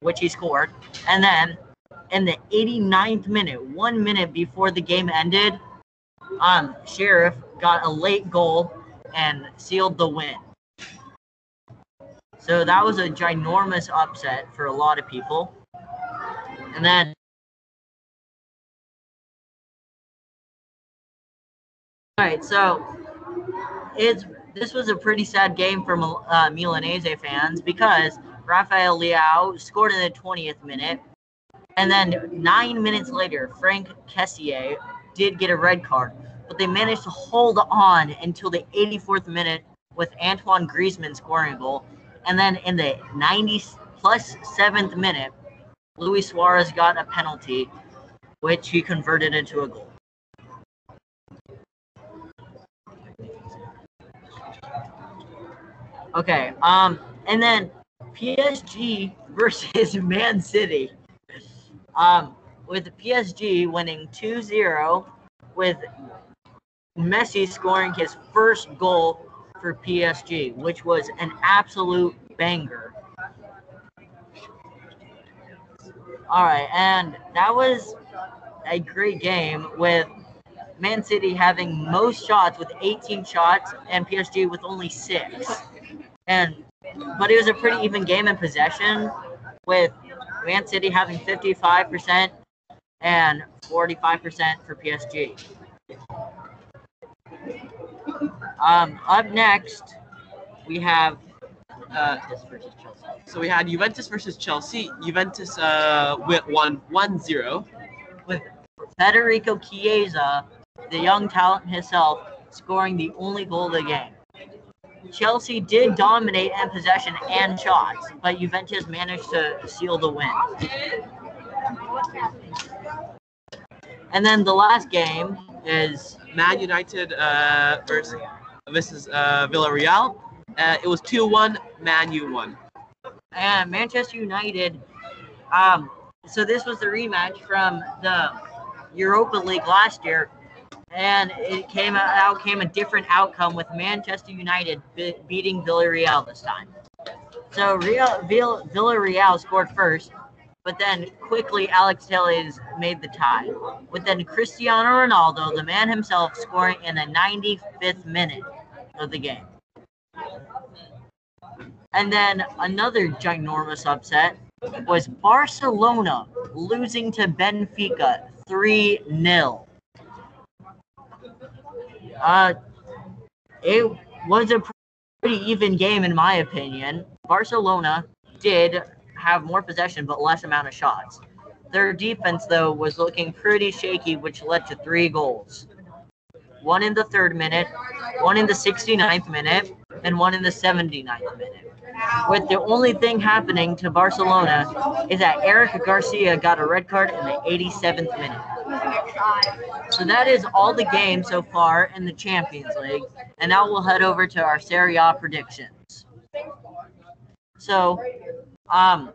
which he scored, and then in the 89th minute, one minute before the game ended, um, Sheriff got a late goal and sealed the win. So that was a ginormous upset for a lot of people. And then All right, so it's this was a pretty sad game for uh, Milanese fans because Rafael Leao scored in the 20th minute, and then nine minutes later, Franck Kessié did get a red card, but they managed to hold on until the 84th minute with Antoine Griezmann scoring a goal, and then in the 90 plus seventh minute, Luis Suarez got a penalty, which he converted into a goal. Okay. Um, and then PSG versus Man City. Um, with PSG winning 2-0 with Messi scoring his first goal for PSG, which was an absolute banger. All right, and that was a great game with Man City having most shots with 18 shots and PSG with only six. And but it was a pretty even game in possession with Man City having 55% and 45% for PSG. Um, up next, we have Uh, so we had Juventus versus Chelsea. Juventus uh, went one one zero. with Federico Chiesa, the young talent himself, scoring the only goal of the game. Chelsea did dominate in possession and shots, but Juventus managed to seal the win. And then the last game is Man United uh, versus versus uh, Villarreal. Uh, it was two one. Man U won. and Manchester United. Um, so this was the rematch from the Europa League last year, and it came out came a different outcome with Manchester United be- beating Villarreal this time. So Real, Vill, Villarreal scored first, but then quickly Alex Telles made the tie, with then Cristiano Ronaldo, the man himself, scoring in the 95th minute of the game. And then another ginormous upset was Barcelona losing to Benfica 3 0. Uh, it was a pretty even game, in my opinion. Barcelona did have more possession but less amount of shots. Their defense, though, was looking pretty shaky, which led to three goals one in the third minute, one in the 69th minute, and one in the 79th minute. With the only thing happening to Barcelona is that Eric Garcia got a red card in the 87th minute. So that is all the games so far in the Champions League. And now we'll head over to our Serie A predictions. So, um,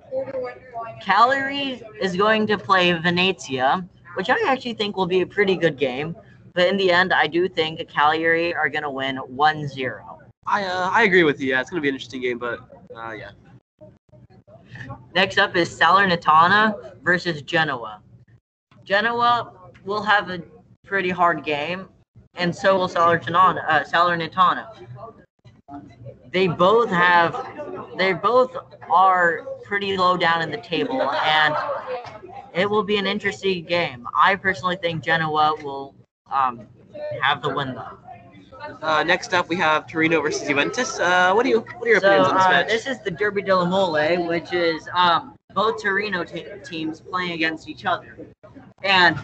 Cagliari is going to play Venezia, which I actually think will be a pretty good game. But in the end, I do think Cagliari are going to win 1 0. I uh, I agree with you. Yeah, it's gonna be an interesting game, but uh, yeah. Next up is Salernitana versus Genoa. Genoa will have a pretty hard game, and so will Salernitana. Uh, Salernitana. They both have, they both are pretty low down in the table, and it will be an interesting game. I personally think Genoa will um, have the win though. Uh, next up, we have Torino versus Juventus. Uh, what do you what are your So opinions on this uh, match? this is the Derby della Mole, which is um, both Torino te- teams playing against each other, and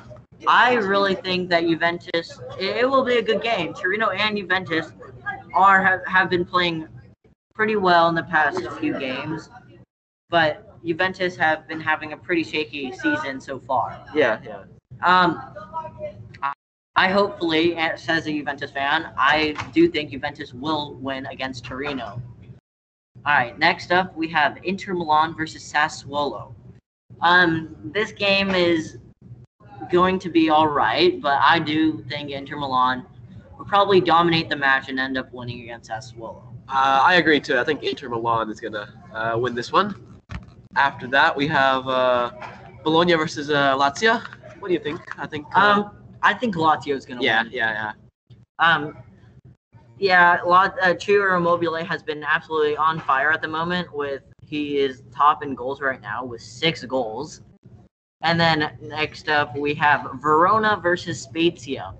I really think that Juventus it, it will be a good game. Torino and Juventus are have, have been playing pretty well in the past few games, but Juventus have been having a pretty shaky season so far. Yeah, yeah. Um, I- hopefully, as a Juventus fan, I do think Juventus will win against Torino. All right, next up we have Inter Milan versus Sassuolo. Um, this game is going to be all right, but I do think Inter Milan will probably dominate the match and end up winning against Sassuolo. Uh, I agree too. I think Inter Milan is gonna uh, win this one. After that, we have uh, Bologna versus uh, Lazio. What do you think? I think. Uh, Um, I think Lazio is going to yeah, win. yeah, yeah. Um, yeah, Lot, uh, Ciro Immobile has been absolutely on fire at the moment. With he is top in goals right now with six goals. And then next up we have Verona versus Spezia.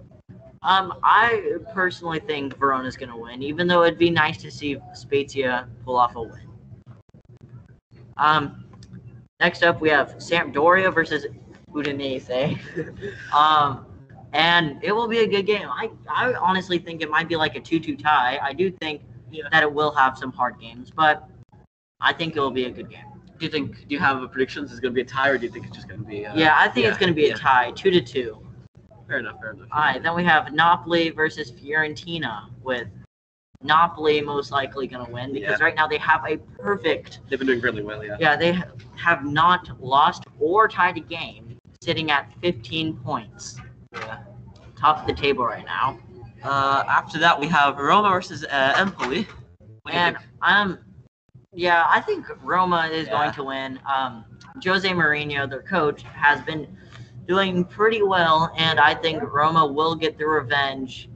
Um, I personally think Verona's going to win, even though it'd be nice to see Spezia pull off a win. Um, next up we have Sampdoria versus Udinese. um, and it will be a good game. I, I honestly think it might be like a 2-2 tie. I do think that it will have some hard games, but I think it will be a good game. Do you think? Do you have a predictions? Is it gonna be a tie, or do you think it's just gonna be? Uh, yeah, I think it's going to be yeah. a tie, 2 to 2. Fair enough. Fair enough. All right, then we have Napoli versus Fiorentina with Napoli most likely going to win because Yeah. right now they have a perfect They've been doing really well. Yeah. Yeah, they have not lost or tied a game, sitting at 15 points. Yeah. Top of the table right now. Uh, after that, we have Roma versus uh, Empoli. What do you And I'm, yeah, I think Roma is going to win. Um, Jose Mourinho, their coach, has been doing pretty well, and I think Roma will get the revenge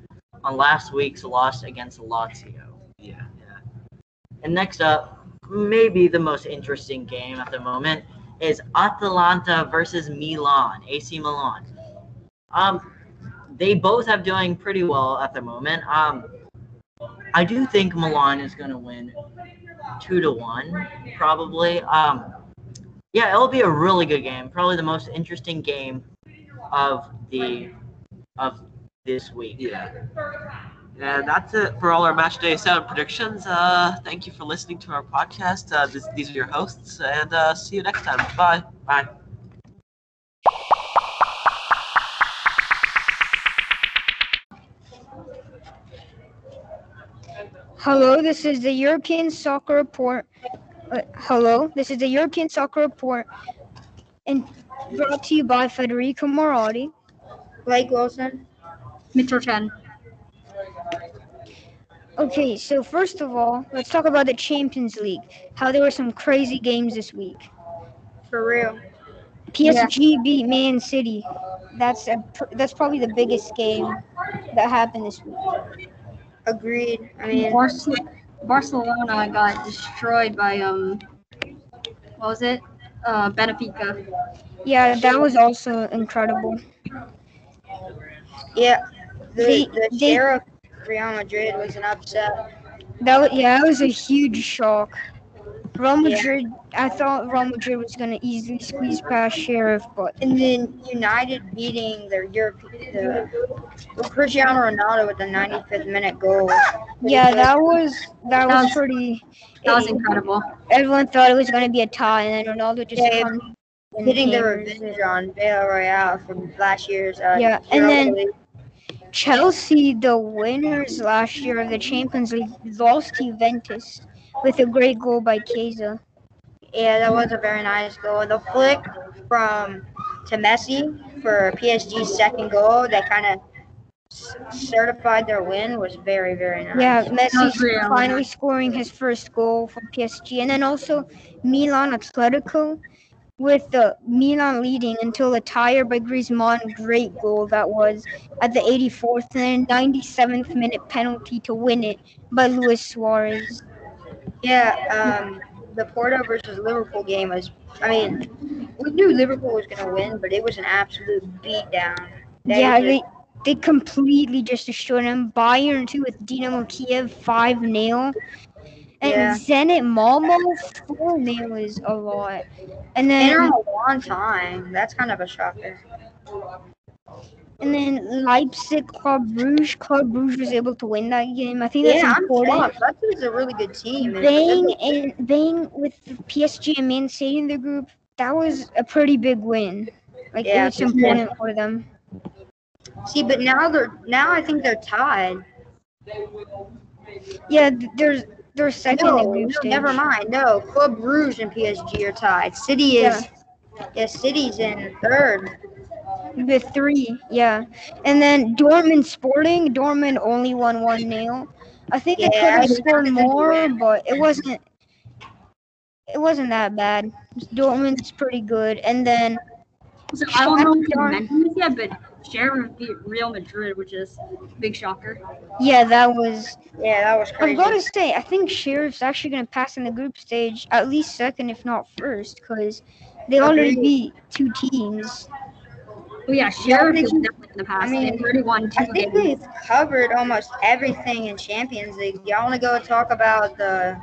on last week's loss against Lazio. Yeah, yeah. And next up, maybe the most interesting game at the moment is Atalanta versus Milan, AC Milan. Um, they both have doing pretty well at the moment. Um, I do think Milan is going to win two to one, probably. Um, yeah, it'll be a really good game. Probably the most interesting game of the of this week. Yeah. And that's it for all our match day seven predictions. Uh, thank you for listening to our podcast. Uh, this, these are your hosts, and uh, see you next time. Bye. Bye. Hello, this is the European Soccer Report. Uh, hello, this is the European Soccer Report, and brought to you by Federico Moratti, Blake Wilson, Mitchell Chen. Okay, so first of all, let's talk about the Champions League. How there were some crazy games this week. For real. PSG beat Man City. That's a that's probably the biggest game that happened this week. Agreed. I mean, Barcelona, Barcelona got destroyed by um, what was it? Uh, Benfica. Yeah, that was also incredible. yeah, the, They- the they- Sheriff Real Madrid was an upset. That was, yeah, that was a huge shock. Real Yeah. Madrid, I thought Real Madrid was gonna easily squeeze past Sheriff, but And then United beating their European, the, Cristiano Ronaldo with the 95th minute goal. yeah, that was that That was was- pretty. That was it- incredible. Everyone thought it was gonna be a tie, and then Ronaldo just Yeah, hitting the revenge on Villarreal from last year's. Uh, Yeah, and then- League. Chelsea, the winners last year of the Champions League, lost to Juventus with a great goal by Chiesa. Yeah, that was a very nice goal. The flick from to Messi for PSG's second goal that kind of certified their win was very, very nice. Yeah, Messi finally scoring his first goal for PSG, and then also Milan Atletico with the Milan leading until a tire by Griezmann. Great goal that was at the 84th and 97th minute penalty to win it by Luis Suarez. Yeah, um, the Porto versus Liverpool game was. I mean, we knew Liverpool was going to win, but it was an absolute beatdown. Yeah, just- they they completely just destroyed them. Bayern too with Dinamo Kiev five 0 and Yeah. Zenit Malmo four 0 is a lot. And then in a long time. That's kind of a shocker. And then Leipzig Club Bruges. Club Bruges was able to win that game. I think that's yeah, I'm important. shocked. Leipzig's a really good team. Bang and Bang with PSG and Man City in the group. That was a pretty big win. Like Yeah, it was important for them. See, but now they're now I think they're tied. Yeah, th- there's they're second in the No, group no, stage. never mind. No, Club Bruges and PSG are tied. City is yeah, City's in third. The three, yeah. And then Dortmund Sporting, Dortmund only won one 0 I think they could have scored more, but it wasn't. It wasn't that bad. Dortmund's pretty good, and then So I don't know if you Shakhtar- mentioned this yet, but Sheriff beat Real Madrid, which is a big shocker. yeah, that was. Yeah, that was I crazy. was about to say, I think Sheriff's actually gonna pass in the group stage, at least second, if not first, because they already beat two teams. Oh yeah, Sheriff is definitely in the past. I mean, They've already won I think games. we've covered almost everything in Champions League. Y'all want to go talk about the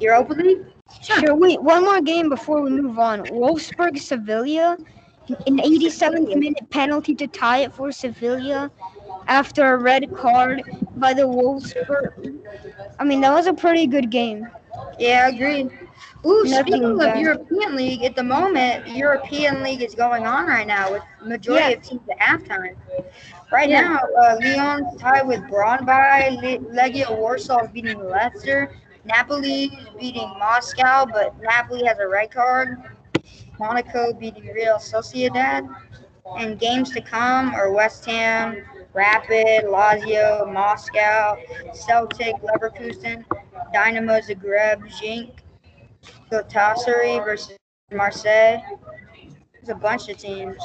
Europa League? Sure. Wait, one more game before we move on. Wolfsburg Sevilla, an 87th minute penalty to tie it for Sevilla after a red card by the Wolfsburg. I mean, that was a pretty good game. Yeah, agreed. Ooh, Nothing speaking of. European League, at the moment, European League is going on right now with majority Yeah. of teams at halftime. Right Yeah. now, uh, Lyon's tied with Brondby. Le- Legia Warsaw is beating Leicester. Napoli is beating Moscow, but Napoli has a red card. Monaco beating Real Sociedad. And games to come are West Ham, Rapid, Lazio, Moscow, Celtic, Leverkusen, Dynamo Zagreb, Genk, Galatasaray versus Marseille, There's a bunch of teams.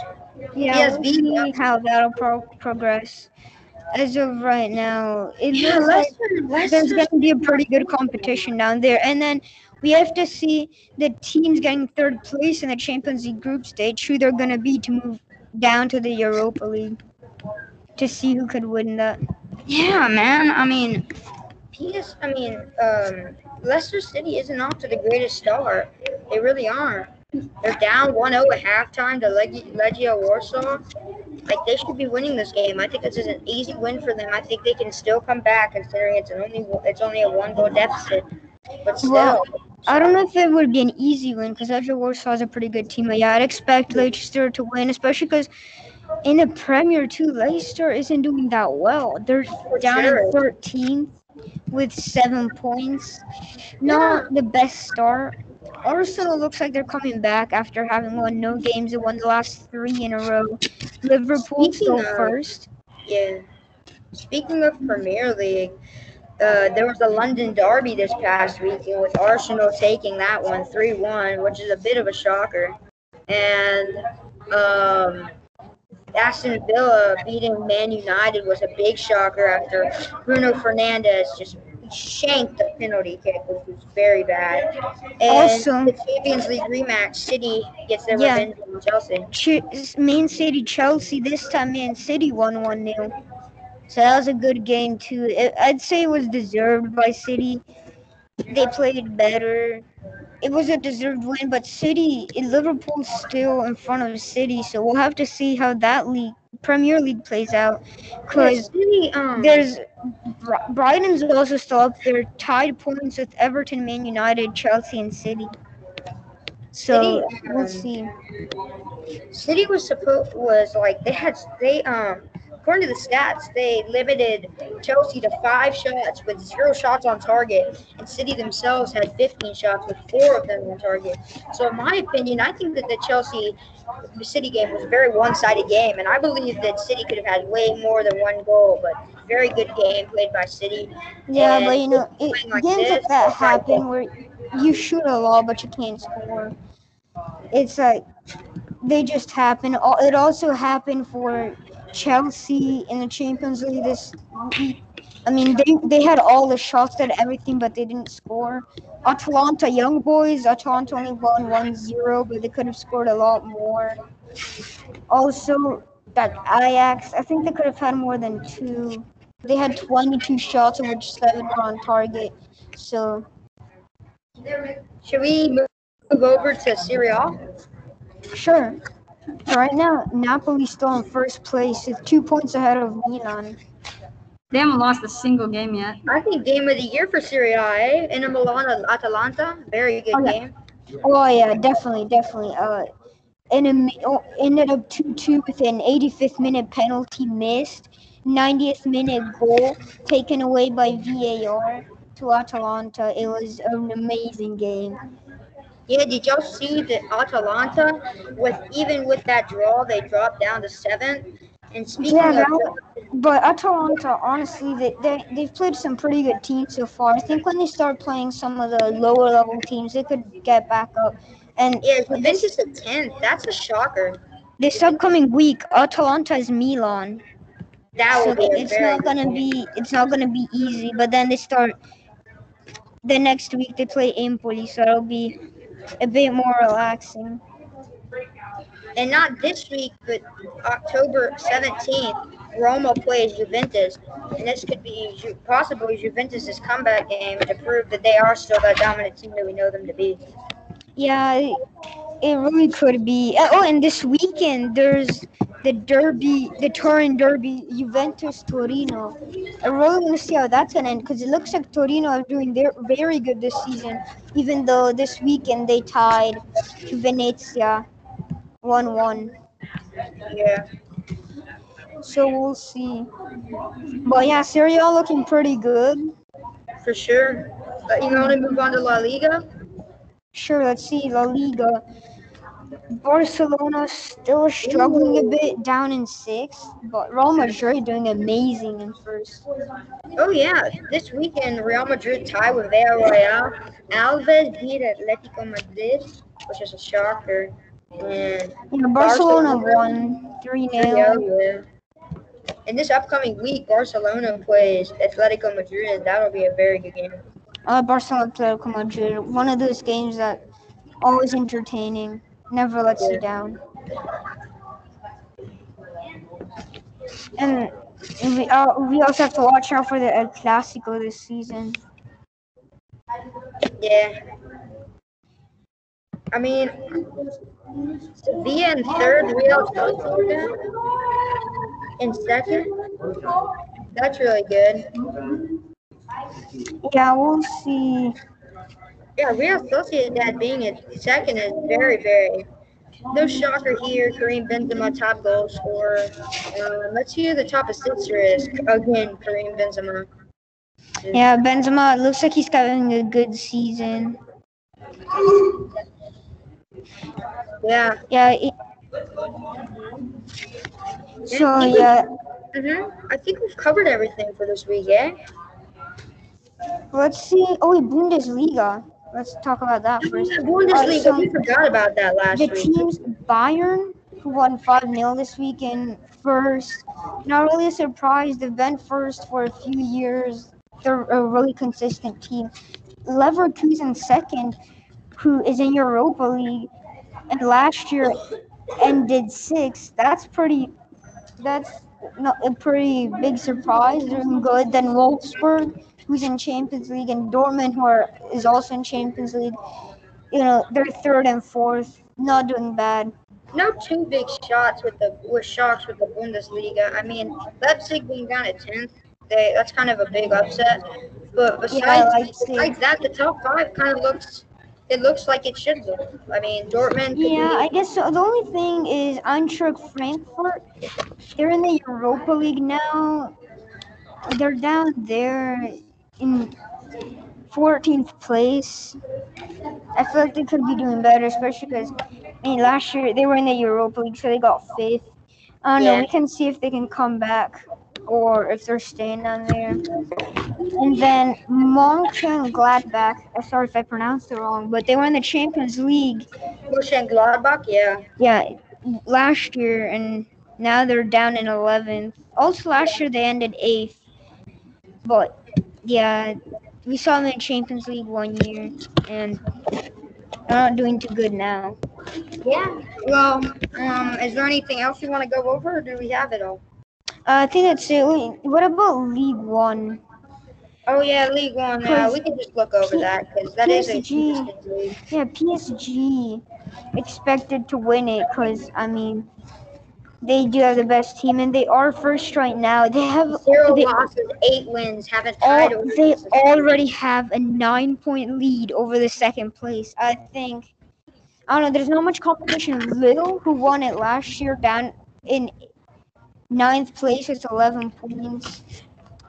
Yeah, we'll see how that'll pro- progress. As of right now, it Yeah, looks like Leicester- there's going to be a pretty good competition down there. And then we have to see the teams getting third place in the Champions League group stage, who they're going to be to move down to the Europa League to see who could win that. Yeah, man. I mean, PS. I mean, um, Leicester City isn't off to the greatest start. They really aren't. They're down 1-0 at halftime to Leg- Legia Warsaw. Like they should be winning this game. I think this is an easy win for them. I think they can still come back considering it's an only it's only a one goal deficit. But still, Well, I don't know if it would be an easy win because Legia Warsaw is a pretty good team. But yeah, I'd expect Leicester to win, especially because in the Premier too, Leicester isn't doing that well. They're down sure. in 13th with seven points. Not the best start. Arsenal looks like they're coming back after having won no games. They won the last three in a row. Liverpool still Speaking of- first. Yeah. Speaking of Premier League, uh, there was a London derby this past weekend with Arsenal taking that one 3 1, which is a bit of a shocker. And um, Aston Villa beating Man United was a big shocker after Bruno Fernandes just shanked the penalty kick, which was very bad. And Also- the Champions League rematch, City gets their Yeah. revenge on Chelsea. Ch- Man City Chelsea this time Man City won 1 0. So that was a good game too. It, I'd say it was deserved by City. They played better. It was a deserved win, but City in Liverpool's still in front of City, so we'll have to see how that league Premier League plays out. Because um, there's Bri- Brighton's also still up there, tied points with Everton, Man United, Chelsea, and City. So City, we'll um, see. City was supposed was like they had they um according to the stats they limited Chelsea to five shots with zero shots on target, and City themselves had 15 shots with four of them on target. So in my opinion, I think that the Chelsea City game was a very one-sided game, and I believe that City could have had way more than one goal, but very good game played by City. Yeah, And but you know, it, like games like that happen where you shoot a lot but you can't score. It's like they just happen. It also happened for Chelsea in the Champions League this. I mean, they, they had all the shots, and everything, but they didn't score. Atalanta, young boys, Atalanta only won 1 0, but they could have scored a lot more. Also, that Ajax, I think they could have had more than two. They had 22 shots, of which seven were on target. So, Should we move over to Serie A? sure. Right now, Napoli's still in first place with two points ahead of Milan. They haven't lost a single game yet. I think game of the year for Serie A, eh? Inter Milan, Atalanta, very good Oh, yeah. game. Oh yeah, definitely, definitely. Uh, and it ma- oh, ended up two two with an 85th minute penalty missed, 90th minute goal taken away by VAR to Atalanta. It was an amazing game. Yeah, did y'all see that Atalanta, with even with that draw, they dropped down to seventh. And speaking Yeah, of, that, but Atalanta, honestly, they, they they've played some pretty good teams so far. I think when they start playing some of the lower level teams, they could get back up. And yeah, Juventus at tenth. That's a shocker. this upcoming week, Atalanta is Milan. That so be it's not gonna be it's not gonna be easy. But then they start the next week they play Empoli, so it'll be a bit more relaxing. And not this week, but October 17th, Roma plays Juventus. And this could be Ju- possibly Juventus' comeback game to prove that they are still that dominant team that we know them to be. Yeah, it, really could be. uh, Oh, and this weekend there's the Derby, the Turin Derby, Juventus Torino. I really want to see how that's gonna end because it looks like Torino are doing their very good this season, even though this weekend they tied to Venezia, one-one. Yeah. So we'll see. But yeah, Serie A looking pretty good. For sure. But you want to move on to La Liga? Sure, let's see La Liga. Barcelona still struggling a bit, down in sixth, but Real Madrid doing amazing in first. Oh yeah, this weekend Real Madrid tied with Villarreal. Alavés beat Atletico Madrid, which is a shocker. And Yeah, Barcelona won 3 Yeah, 0. yeah. And this upcoming week, Barcelona plays Atletico Madrid. That'll be a very good game. Uh, Barcelona Atletico Madrid. One of those games that always entertaining, never lets you down. And we, uh, we also have to watch out for the El Clasico this season. Yeah. I mean, Sevilla in third, Real Sociedad in second. That's really good. Yeah, we'll see. Yeah, Real that being in second is very, very. No shocker here. Karim Benzema, top goal scorer. Uh, let's see who the top assister is. Again, Karim Benzema. Yeah, Benzema. It looks like he's having a good season. Yeah. Yeah. It, so yeah, hmm I think we've covered everything for this week, eh? let's see. Oh, wait, Bundesliga. Let's talk about that first. Bundesliga, Alright, so we forgot about that last the week. teams Bayern, who won 5 0 this week, weekend, first. Not really a surprise. They've been first for a few years. They're a really consistent team. Leverkusen, second, who is in Europa League, and last year ended sixth. That's pretty. That's not a pretty big surprise. Doing good. Then Wolfsburg, who's in Champions League, and Dortmund, who are, is also in Champions League. You know, they're third and fourth. Not doing bad. No two big shots with the with shocks with the Bundesliga. I mean, Leipzig being down at tenth, they that's kind of a big upset. But besides, Yeah, besides that, the top five kind of looks it looks like it should look. I mean, Dortmund. Yeah, I guess so. The only thing is Eintracht Frankfurt. They're in the Europa League now. They're down there in 14th place. I feel like they could be doing better, especially because I mean last year they were in the Europa League, so they got fifth. I don't know. We can see if they can come back or if they're staying down there. And then Mönchengladbach. uh, Sorry if I pronounced it wrong, but they were in the Champions League. Mönchengladbach, yeah. Yeah, last year, and now they're down in 11th. Also, last year they ended eighth. But yeah, we saw them in Champions League one year, and they're not doing too good now. Yeah. Well, um, is there anything else you want to go over, or do we have it all? Uh, I think that's it. Wait, what about League One? Oh yeah, League One. Uh, we can just look over that because that is a PSG. league. Yeah, PSG expected to win it because I mean they do have the best team and they are first right now. They have Zero they, losses, eight wins, tied. or they already have a nine point lead over the second place. I think I don't know. There's not much competition. Lille, who won it last year, down in ninth place with 11 points.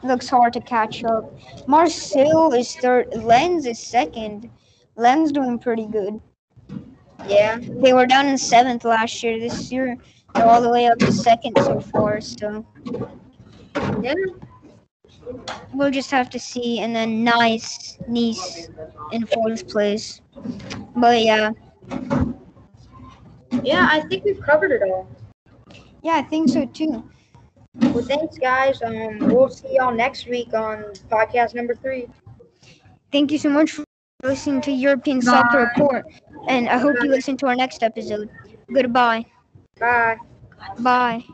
Looks hard to catch up. Marseille is third. Lens is second. Lens doing pretty good. Yeah. They were down in seventh last year. This year, they're all the way up to second so far. So Yeah. we'll just have to see. And then Nice, Nice in fourth place. But yeah, Yeah, I think we've covered it all. yeah, I think so too. Well, thanks, guys. Um, we'll see y'all next week on podcast number three. Thank you so much for listening to European Soccer Report, and I hope you listen to our next episode. Goodbye. Bye. Bye.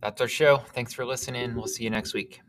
That's our show. Thanks for listening. We'll see you next week.